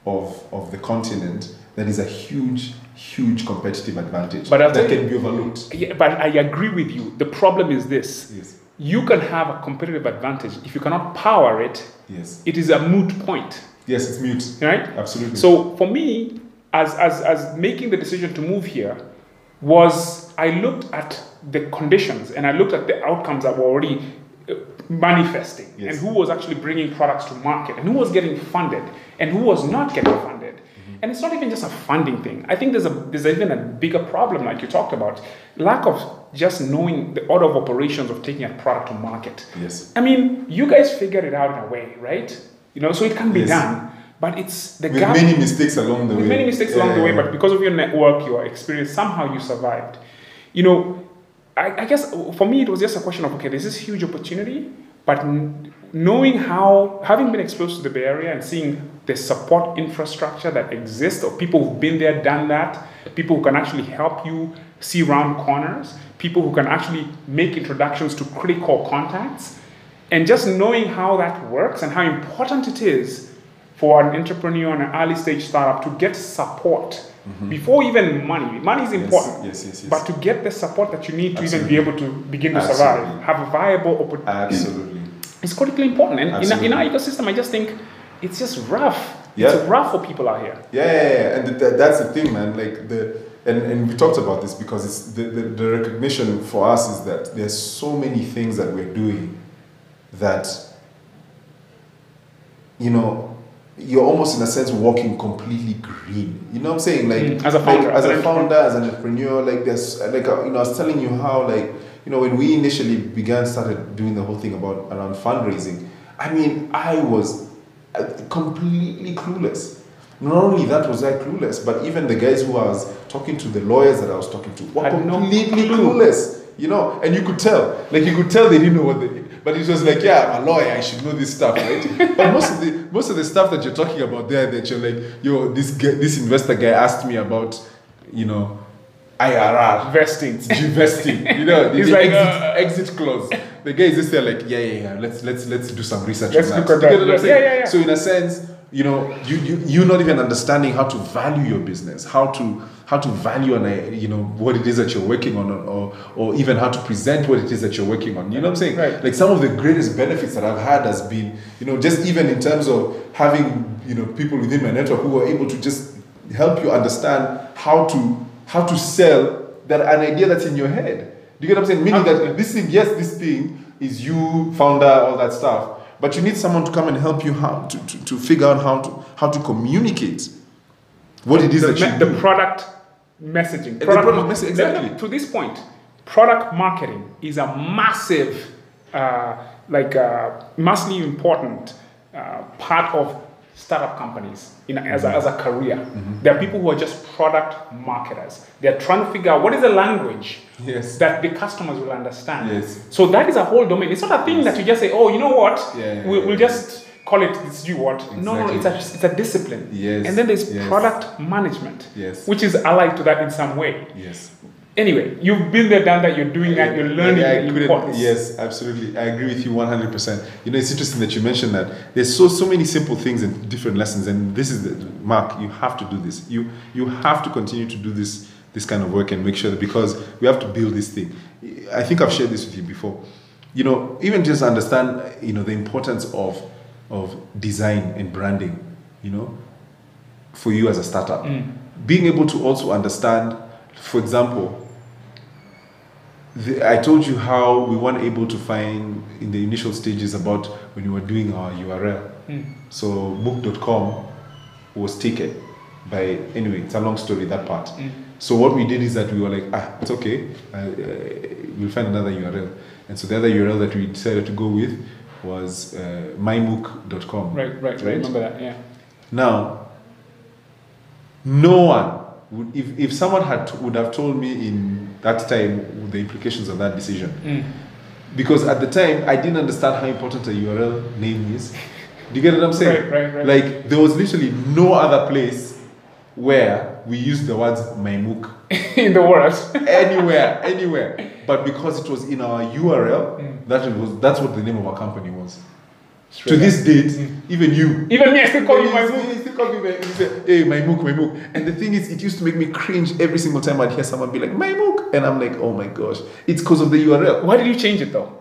Speaker 3: of of the continent that is a huge, huge competitive advantage
Speaker 2: But
Speaker 3: that can be overlooked.
Speaker 2: Yeah, but I agree with you. The problem is this:
Speaker 3: Yes,
Speaker 2: you can have a competitive advantage if you cannot power it.
Speaker 3: yes,
Speaker 2: It is a moot point,
Speaker 3: yes. It's mute.
Speaker 2: right?
Speaker 3: Absolutely.
Speaker 2: So for me, as, as, as making the decision to move here, was I looked at the conditions and I looked at the outcomes that were already uh, manifesting
Speaker 3: Yes.
Speaker 2: and who was actually bringing products to market and who was getting funded and who was not getting funded. And it's not even just a funding thing. I think there's a there's even a bigger problem, like you talked about, lack of just knowing the order of operations of taking a product to market.
Speaker 3: yes,
Speaker 2: I mean, you guys figured it out in a way, right? You know, so it can be
Speaker 3: Yes.
Speaker 2: done, but it's the
Speaker 3: with
Speaker 2: gap.
Speaker 3: many mistakes along the
Speaker 2: with
Speaker 3: way.
Speaker 2: many mistakes along the way, but because of your network, your experience, somehow you survived. You know, I, I guess for me it was just a question of okay, there's this huge opportunity, but knowing how, having been exposed to the Bay Area and seeing the support infrastructure that exists or people who've been there, done that, people who can actually help you see round corners, people who can actually make introductions to critical contacts, and just knowing how that works and how important it is for an entrepreneur and an early stage startup to get support mm-hmm. before even money. Money is important.
Speaker 3: Yes, yes, yes.
Speaker 2: But to get the support that you need to even be able to begin to
Speaker 3: Absolutely.
Speaker 2: survive, have a viable opportunity,
Speaker 3: Absolutely.
Speaker 2: It's critically important. And in, a- in our ecosystem, I just think it's just rough.
Speaker 3: Yeah.
Speaker 2: It's rough for people out here.
Speaker 3: Yeah, yeah, yeah. and th- th- that's the thing, man. Like the and, and we talked about this because it's the, the, the recognition for us is that there's so many things that we're doing that you know you're almost in a sense walking completely green. You know what I'm saying? Like
Speaker 2: Mm, as a founder,
Speaker 3: like, as
Speaker 2: as
Speaker 3: a
Speaker 2: an
Speaker 3: founder, as an entrepreneur, like there's like uh, you know I was telling you how like you know when we initially began started doing the whole thing about around fundraising. I mean, I was uh, completely clueless. Not only that was I clueless, but even the guys who I was talking to, the lawyers that I was talking to, were
Speaker 2: Had no
Speaker 3: completely
Speaker 2: clue.
Speaker 3: clueless. You know, and you could tell, like you could tell they didn't know what they. But it was like, yeah, I'm a lawyer, I should know this stuff, right? but most of the most of the stuff that you're talking about there, that you're like, yo, this guy, this investor guy asked me about, you know, IRR,
Speaker 2: Vesting.
Speaker 3: investing, you know, the
Speaker 2: like,
Speaker 3: exit,
Speaker 2: uh,
Speaker 3: exit clause. The guy is just there like, yeah, yeah, yeah. Let's let's let's do some research.
Speaker 2: Let's
Speaker 3: on that.
Speaker 2: at
Speaker 3: You
Speaker 2: that.
Speaker 3: get
Speaker 2: Yeah, yeah, yeah.
Speaker 3: So in a sense, you know, you you you're not even understanding how to value your business, how to how to value and you know what it is that you're working on, or or even how to present what it is that you're working on. You know what I'm saying?
Speaker 2: Right.
Speaker 3: Like some of the greatest benefits that I've had has been, you know, just even in terms of having you know people within my network who are able to just help you understand how to how to sell that an idea that's in your head. Do you get what I'm saying? Meaning that this thing, yes, this thing is you, founder, all that stuff. But you need someone to come and help you how to, to, to figure out how to how to communicate what it is
Speaker 2: the,
Speaker 3: that you
Speaker 2: me-
Speaker 3: do.
Speaker 2: the product messaging.
Speaker 3: the product message, exactly.
Speaker 2: To this point, product marketing is a massive, uh, like, uh, massively important uh, part of startup companies in, as, a, as a career.
Speaker 3: Mm-hmm.
Speaker 2: There are people who are just product marketers. They're trying to figure out what is the language
Speaker 3: Yes.
Speaker 2: that the customers will understand.
Speaker 3: Yes.
Speaker 2: So that is a whole domain. It's not a thing that you just say, oh, you know what?
Speaker 3: Yeah, yeah,
Speaker 2: we'll,
Speaker 3: yeah,
Speaker 2: we'll just call it this you what? No, no, it's a it's a discipline.
Speaker 3: Yes,
Speaker 2: And then there's
Speaker 3: yes.
Speaker 2: product management.
Speaker 3: Yes.
Speaker 2: Which is allied to that in some way.
Speaker 3: Yes.
Speaker 2: Anyway, you've been there, done that. You're doing that. You're learning
Speaker 3: Yeah,
Speaker 2: the importance.
Speaker 3: Yes, absolutely. I agree with you 100%. You know, it's interesting that you mentioned that. There's so so many simple things and different lessons, and this is the mark. You have to do this. You you have to continue to do this this kind of work and make sure that because we have to build this thing. I think I've shared this with you before. You know, even just understand, you know, the importance of of design and branding. You know, for you as a startup, mm. being able to also understand, for example, the, I told you how we weren't able to find in the initial stages about when we were doing our URL. So book.com was taken by anyway. It's a long story that part. So what we did is that we were like, ah, it's okay. Uh, uh, we'll find another URL. And so the other URL that we decided to go with was uh, mymook.com.
Speaker 2: Right, right, right. Remember that? Yeah.
Speaker 3: Now, no one if, if someone had would have told me in that time the implications of that decision,
Speaker 2: Mm.
Speaker 3: because at the time I didn't understand how important a URL name is. Do you get what I'm saying?
Speaker 2: Right, right, right.
Speaker 3: Like there was literally no other place where we used the words mymookh
Speaker 2: in the world.
Speaker 3: anywhere, anywhere. But because it was in our URL,
Speaker 2: Mm.
Speaker 3: that was that's what the name of our company was. To this date, even you,
Speaker 2: Even me, I still call you my Mookh.
Speaker 3: used to call me my- said, Hey, my Mookh, my Mookh. And the thing is, it used to make me cringe every single time I'd hear someone be like, my Mookh. And I'm like, oh my gosh. It's because of the URL.
Speaker 2: Why did you change it though?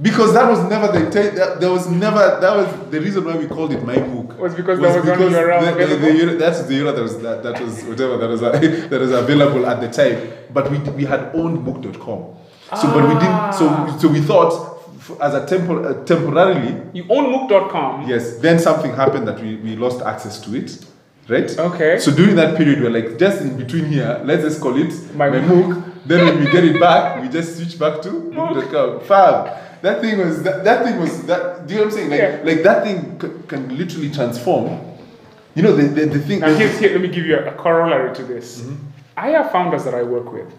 Speaker 3: Because that was never the, te- that, there was never, that was the reason why we called it my Mookh.
Speaker 2: Was because there was only URL
Speaker 3: the, the, the, that's the URL that was, that, that was whatever, that was, that was available at the time. But we, we had owned Mookh.com. So, but we didn't, so, ah. so we thought, as a tempor- uh, temporarily,
Speaker 2: You own Mookh.com.
Speaker 3: Yes. Then something happened that we, we lost access to it. Right?
Speaker 2: Okay.
Speaker 3: So during that period, we're like, just in between here, let's just call it
Speaker 2: My
Speaker 3: my, Mookh. Then when we get it back, we just switch back to Mookh.com. Fab. That thing was, that, that thing was, that, do you know what I'm saying? Like,
Speaker 2: Yeah.
Speaker 3: like that thing c- can literally transform. You know, the, the, the thing.
Speaker 2: Now here's here, let me give you a, a corollary to this.
Speaker 3: Mm-hmm.
Speaker 2: I have founders that I work with,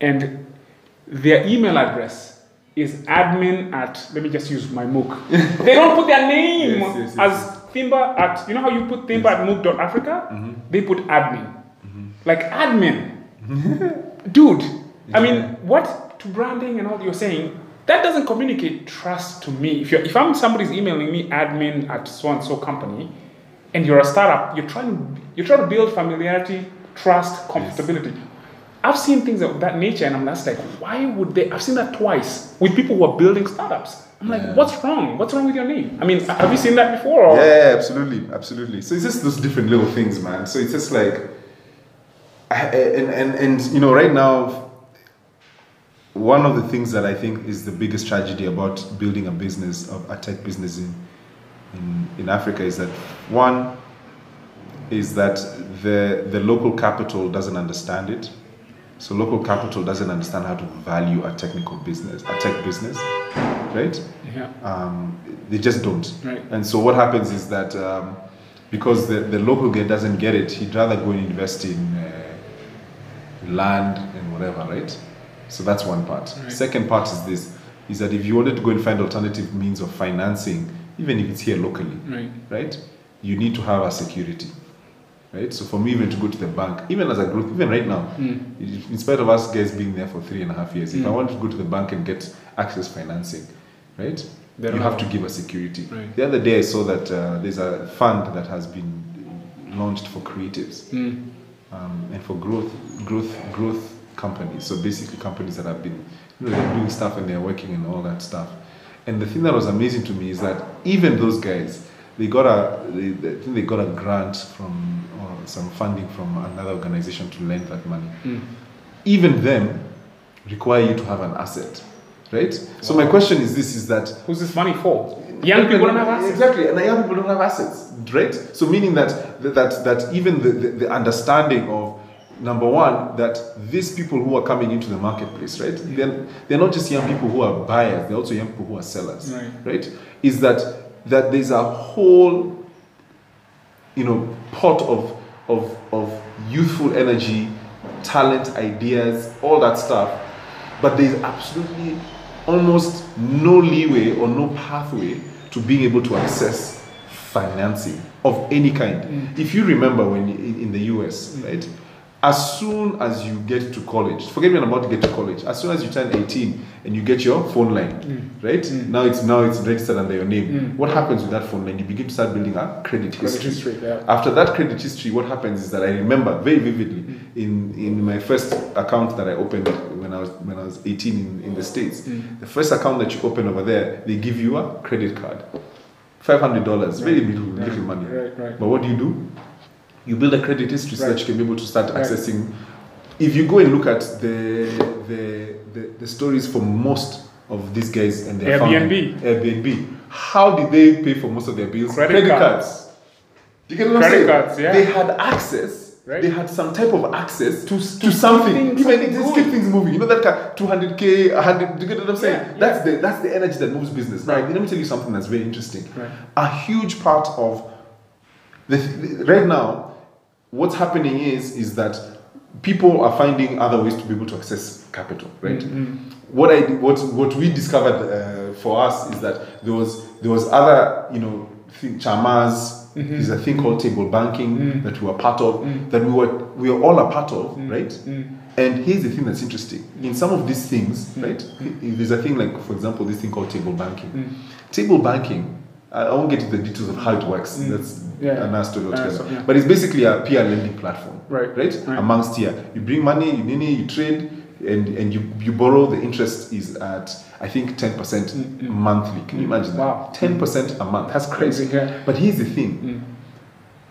Speaker 2: and their email address is admin at let me just use my Mookh. they don't put their name
Speaker 3: Yes, yes, yes,
Speaker 2: as Thimba at you know how you put Thimba at Mookh.africa?
Speaker 3: Mm-hmm.
Speaker 2: They put admin. Like admin. Dude, I mean, what to branding and all you're saying, that doesn't communicate trust to me. If you're if I'm somebody's emailing me admin at so and so company, and you're a startup, you're trying to you're trying to build familiarity, trust, comfortability. I've seen things of that nature, and I'm just like, why would they? I've seen that twice with people who are building startups. I'm like,
Speaker 3: Yeah.
Speaker 2: what's wrong? What's wrong with your name? I mean, have you seen that before? Or?
Speaker 3: Yeah, yeah, absolutely, absolutely. So it's just those different little things, man. So it's just like, I- and and and you know, right now, one of the things that I think is the biggest tragedy about building a business, of a tech business in in, in Africa, is that one is that the the local capital doesn't understand it. So local capital doesn't understand how to value a technical business, a tech business, right?
Speaker 2: Yeah.
Speaker 3: um, they just don't.
Speaker 2: Right.
Speaker 3: And so what happens is that um, because the, the local guy doesn't get it, he'd rather go and invest in uh, land and whatever, right? So that's one part.
Speaker 2: Right.
Speaker 3: Second part is this: is that if you wanted to go and find alternative means of financing, even if it's here locally,
Speaker 2: Right.
Speaker 3: right? You need to have a security, right? So for me, even to go to the bank, even as a group, even right now, in spite of us guys being there for three and a half years, if I want to go to the bank and get access financing, right? You have to give a security.
Speaker 2: Right.
Speaker 3: The other day, I saw that uh, there's a fund that has been launched for creatives
Speaker 2: Mm.
Speaker 3: um, and for growth, growth, growth companies. So basically, companies that have been, you know, they're doing stuff and they're working and all that stuff. And the thing that was amazing to me is that even those guys, they got a, they, they- I think they got a grant from some funding from another organization to lend that money.
Speaker 2: Mm.
Speaker 3: Even them require you to have an asset, right? So my question is this: is that
Speaker 2: Who's this money for? Young people don't have assets.
Speaker 3: Exactly, and the young people don't have assets, right? So meaning that that that even the, the, the understanding of number one that these people who are coming into the marketplace, right? They're, they're not just young people who are buyers; they're also young people who are sellers,
Speaker 2: Right.
Speaker 3: right? Is that that there's a whole you know pot of of of youthful energy, talent, ideas, all that stuff, but there's absolutely almost no leeway or no pathway to being able to access financing of any kind.
Speaker 2: Mm.
Speaker 3: If you remember when in, in the US, right? As soon as you get to college, forget me I'm about to get to college. As soon as you turn 18 and you get your phone line,
Speaker 2: Mm.
Speaker 3: right? Mm. Now it's now it's registered under your name. Mm. What happens with that phone line? You begin to start building a credit history.
Speaker 2: history, yeah.
Speaker 3: After that credit history, what happens is that I remember very vividly mm. in, in my first account that I opened when I was when I was 18 in, in the States. The first account that you open over there, they give you a credit card. Five hundred dollars, very little, little money.
Speaker 2: Right, right.
Speaker 3: But what do you do? You build a credit history so that you can be able to start
Speaker 2: Right.
Speaker 3: accessing. If you go and look at the the, the, the stories for most of these guys and their
Speaker 2: Airbnb.
Speaker 3: founding- Airbnb, how did they pay for most of their bills?
Speaker 2: Credit cards.
Speaker 3: cards. You get what I'm saying?
Speaker 2: cards, yeah.
Speaker 3: They had access.
Speaker 2: Right.
Speaker 3: They had some type of access to, to,
Speaker 2: keep
Speaker 3: something.
Speaker 2: things-
Speaker 3: Even
Speaker 2: something
Speaker 3: just keep things moving. You know that car, 200k, 100. Do you get what I'm saying?
Speaker 2: Yeah,
Speaker 3: That's the that's the energy that moves business. Now,
Speaker 2: Right.
Speaker 3: let me tell you something that's very interesting.
Speaker 2: Right.
Speaker 3: A huge part of the, right now, what's happening is is that people are finding other ways to be able to access capital. Right.
Speaker 2: Mm-hmm.
Speaker 3: What I what what we discovered uh, for us is that there was there was other you know thing, chamas.
Speaker 2: Mm-hmm.
Speaker 3: There's a thing called table banking
Speaker 2: Mm.
Speaker 3: that we were part of, that we were we are all a part of,
Speaker 2: Mm.
Speaker 3: right? And here's the thing that's interesting. In some of these things,
Speaker 2: Mm.
Speaker 3: right? There's a thing like, for example, this thing called table banking.
Speaker 2: Mm.
Speaker 3: Table banking. I won't get into the details of how it works. That's
Speaker 2: Mm. Yeah.
Speaker 3: an story
Speaker 2: Uh,
Speaker 3: altogether.
Speaker 2: yeah.
Speaker 3: But it's basically a peer lending platform,
Speaker 2: Right.
Speaker 3: Right.
Speaker 2: Right.
Speaker 3: Amongst here, you bring money, you nini, you trade, and and you you borrow. The interest is at I think ten percent monthly. Can you imagine
Speaker 2: Mm, Wow.
Speaker 3: that? Ten percent a month.
Speaker 2: That's crazy, yeah.
Speaker 3: But here's the thing.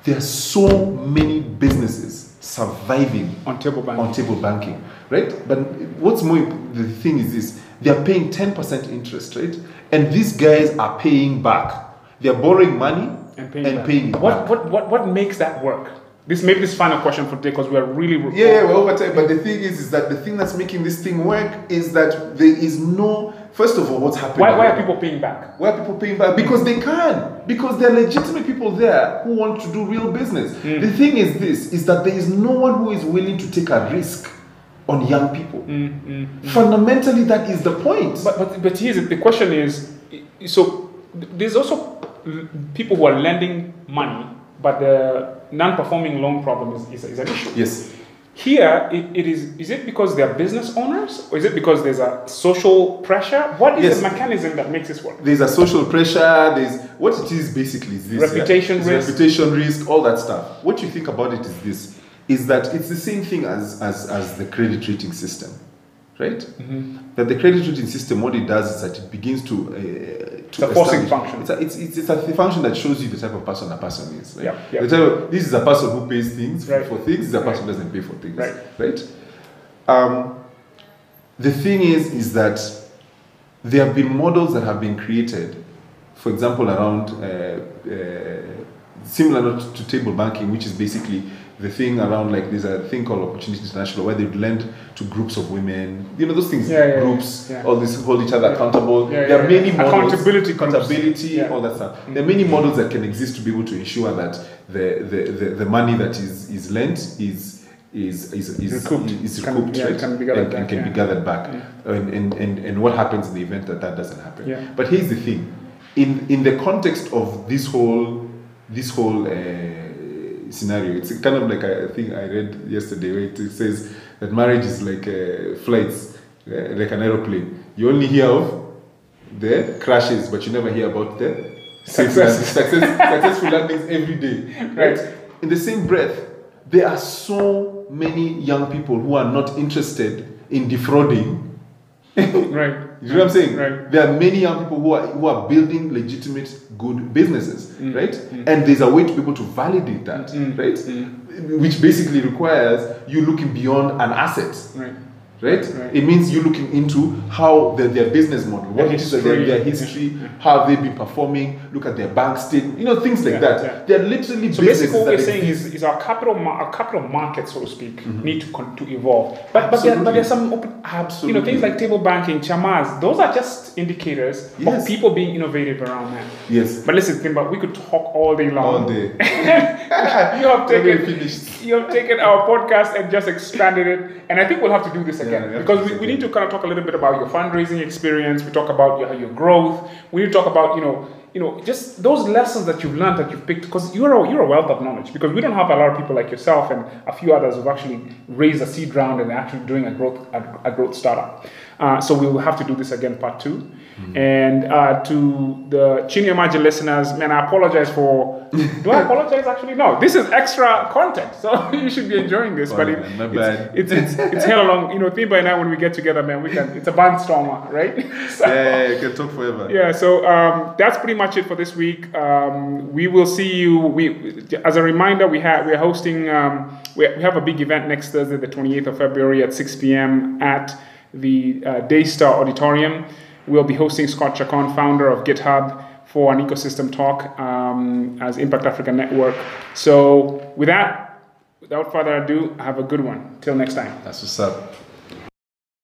Speaker 3: There are so many businesses surviving
Speaker 2: On table banking.
Speaker 3: on table banking, right? But what's more, the thing is this: they are paying ten percent interest, right? And these guys are paying back. They are borrowing money
Speaker 2: and paying,
Speaker 3: and
Speaker 2: back.
Speaker 3: paying it
Speaker 2: what,
Speaker 3: back.
Speaker 2: what what what makes that work? This maybe this final question for today because we are really
Speaker 3: Yeah, yeah, we're over time. But the thing is, is that the thing that's making this thing work is that there is no. First of all, what's happening?
Speaker 2: Why, why are people paying back?
Speaker 3: Why are people paying back? Because they can. Because there are legitimate people there who want to do real business.
Speaker 2: Hmm.
Speaker 3: The thing is this is that there is no one who is willing to take a risk on young people. Hmm, hmm, hmm. Fundamentally, that is the point.
Speaker 2: But but but here's it. The question is, so there's also people who are lending money, but the non-performing loan problem is, is, is an issue.
Speaker 3: yes.
Speaker 2: Here, it, it is. Is it because they're business owners, or is it because there's a social pressure? What is
Speaker 3: Yes.
Speaker 2: the mechanism that makes this work?
Speaker 3: There's a social pressure. There's what it is basically is this
Speaker 2: Reputation
Speaker 3: It's
Speaker 2: risk.
Speaker 3: reputation risk, all that stuff. What you think about it is this: is that it's the same thing as as as the credit rating system, right?
Speaker 2: Mm-hmm.
Speaker 3: That the credit rating system, what it does is that it begins to uh, to
Speaker 2: It's a forcing function.
Speaker 3: It's a, it's, it's, it's a function that shows you the type of person a person is. Right?
Speaker 2: Yeah, yeah.
Speaker 3: The type of, this is a person who pays things for,
Speaker 2: Right.
Speaker 3: for things. This is a person who doesn't pay for things.
Speaker 2: Right.
Speaker 3: Right. Um, the thing is, is that there have been models that have been created, for example, around uh, uh, similar to table banking, which is basically the thing around like there's a thing called Opportunity International where they lend to groups of women, you know those things,
Speaker 2: Yeah, yeah,
Speaker 3: groups,
Speaker 2: yeah.
Speaker 3: all this hold each other accountable.
Speaker 2: Yeah,
Speaker 3: there are many
Speaker 2: yeah.
Speaker 3: models,
Speaker 2: Accountability
Speaker 3: accountability,
Speaker 2: Yeah.
Speaker 3: all that stuff. There are many models that can exist to be able to ensure that the the, the, the money that is is lent is is is is,
Speaker 2: Recouped.
Speaker 3: is
Speaker 2: Can-
Speaker 3: recouped,
Speaker 2: yeah,
Speaker 3: right?
Speaker 2: can be gathered
Speaker 3: and, and
Speaker 2: back,
Speaker 3: can
Speaker 2: yeah.
Speaker 3: be gathered back. And, and, and, and what happens in the event that that doesn't happen?
Speaker 2: Yeah.
Speaker 3: But here's the thing: in in the context of this whole this whole uh, scenario, it's kind of like a thing I read yesterday where it says that marriage is like uh, flights, uh, like an aeroplane. You only hear of the crashes, but you never hear about the
Speaker 2: Success.
Speaker 3: success, successful landings every day. Right?
Speaker 2: Right.
Speaker 3: In the same breath, there are so many young people who are not interested in defrauding.
Speaker 2: Right.
Speaker 3: You know what I'm saying?
Speaker 2: Right.
Speaker 3: There are many young people who are who are building legitimate good businesses,
Speaker 2: Mm.
Speaker 3: right? Mm. And there's a way to be able to validate that, mm. right? Mm. Which basically requires you looking beyond an asset,
Speaker 2: Right.
Speaker 3: Right?
Speaker 2: Right.
Speaker 3: It means you looking into how their, their business model, what
Speaker 2: Their
Speaker 3: is their, their
Speaker 2: history.
Speaker 3: history, how have they been performing, look at their bank state, you know, things like
Speaker 2: Yeah,
Speaker 3: that.
Speaker 2: yeah.
Speaker 3: They're literally
Speaker 2: So basically, what we're saying is, is our capital our capital market, so to speak, mm-hmm. need to con- to evolve. But but there, but there's some open, you know things like table banking, chamas. Those are just indicators
Speaker 3: Yes.
Speaker 2: of people being innovative around that.
Speaker 3: yes,
Speaker 2: But listen, Thimba, we could talk all day long.
Speaker 3: all day.
Speaker 2: you have taken you have taken our podcast and just expanded it, and I think we'll have to do this again
Speaker 3: have
Speaker 2: because we, we need to kind of talk a little bit about your fundraising experience. We talk about your, your growth. We need to talk about you know you know, just those lessons that you've learned that you've picked, because you're a, you're a wealth of knowledge. Because we don't have a lot of people like yourself and a few others who've actually raised a seed round and actually doing a growth a, a growth startup. Uh, so we will have to do this again, part 2 mm-hmm. And uh, to the Chini Omaje listeners, man, I apologize for. Do I apologize? Actually, no. This is extra content, so you should be enjoying this. but it, it's, it's, it's, it's hell long. You know, Thimba and I, when we get together, man, we can. It's a barnstormer, right?
Speaker 3: so, yeah, yeah, you can talk forever.
Speaker 2: Yeah. So um, that's pretty much it for this week. Um, we will see you. We, as a reminder, we have we are hosting. Um, we, we have a big event next Thursday, the 28th of February at 6 p.m. at the uh, Daystar Auditorium. We'll be hosting Scott Chacon, founder of GitHub, for an ecosystem talk um, as Impact Africa Network. So, with that, without further ado, have a good one. Till next time.
Speaker 3: That's what's up.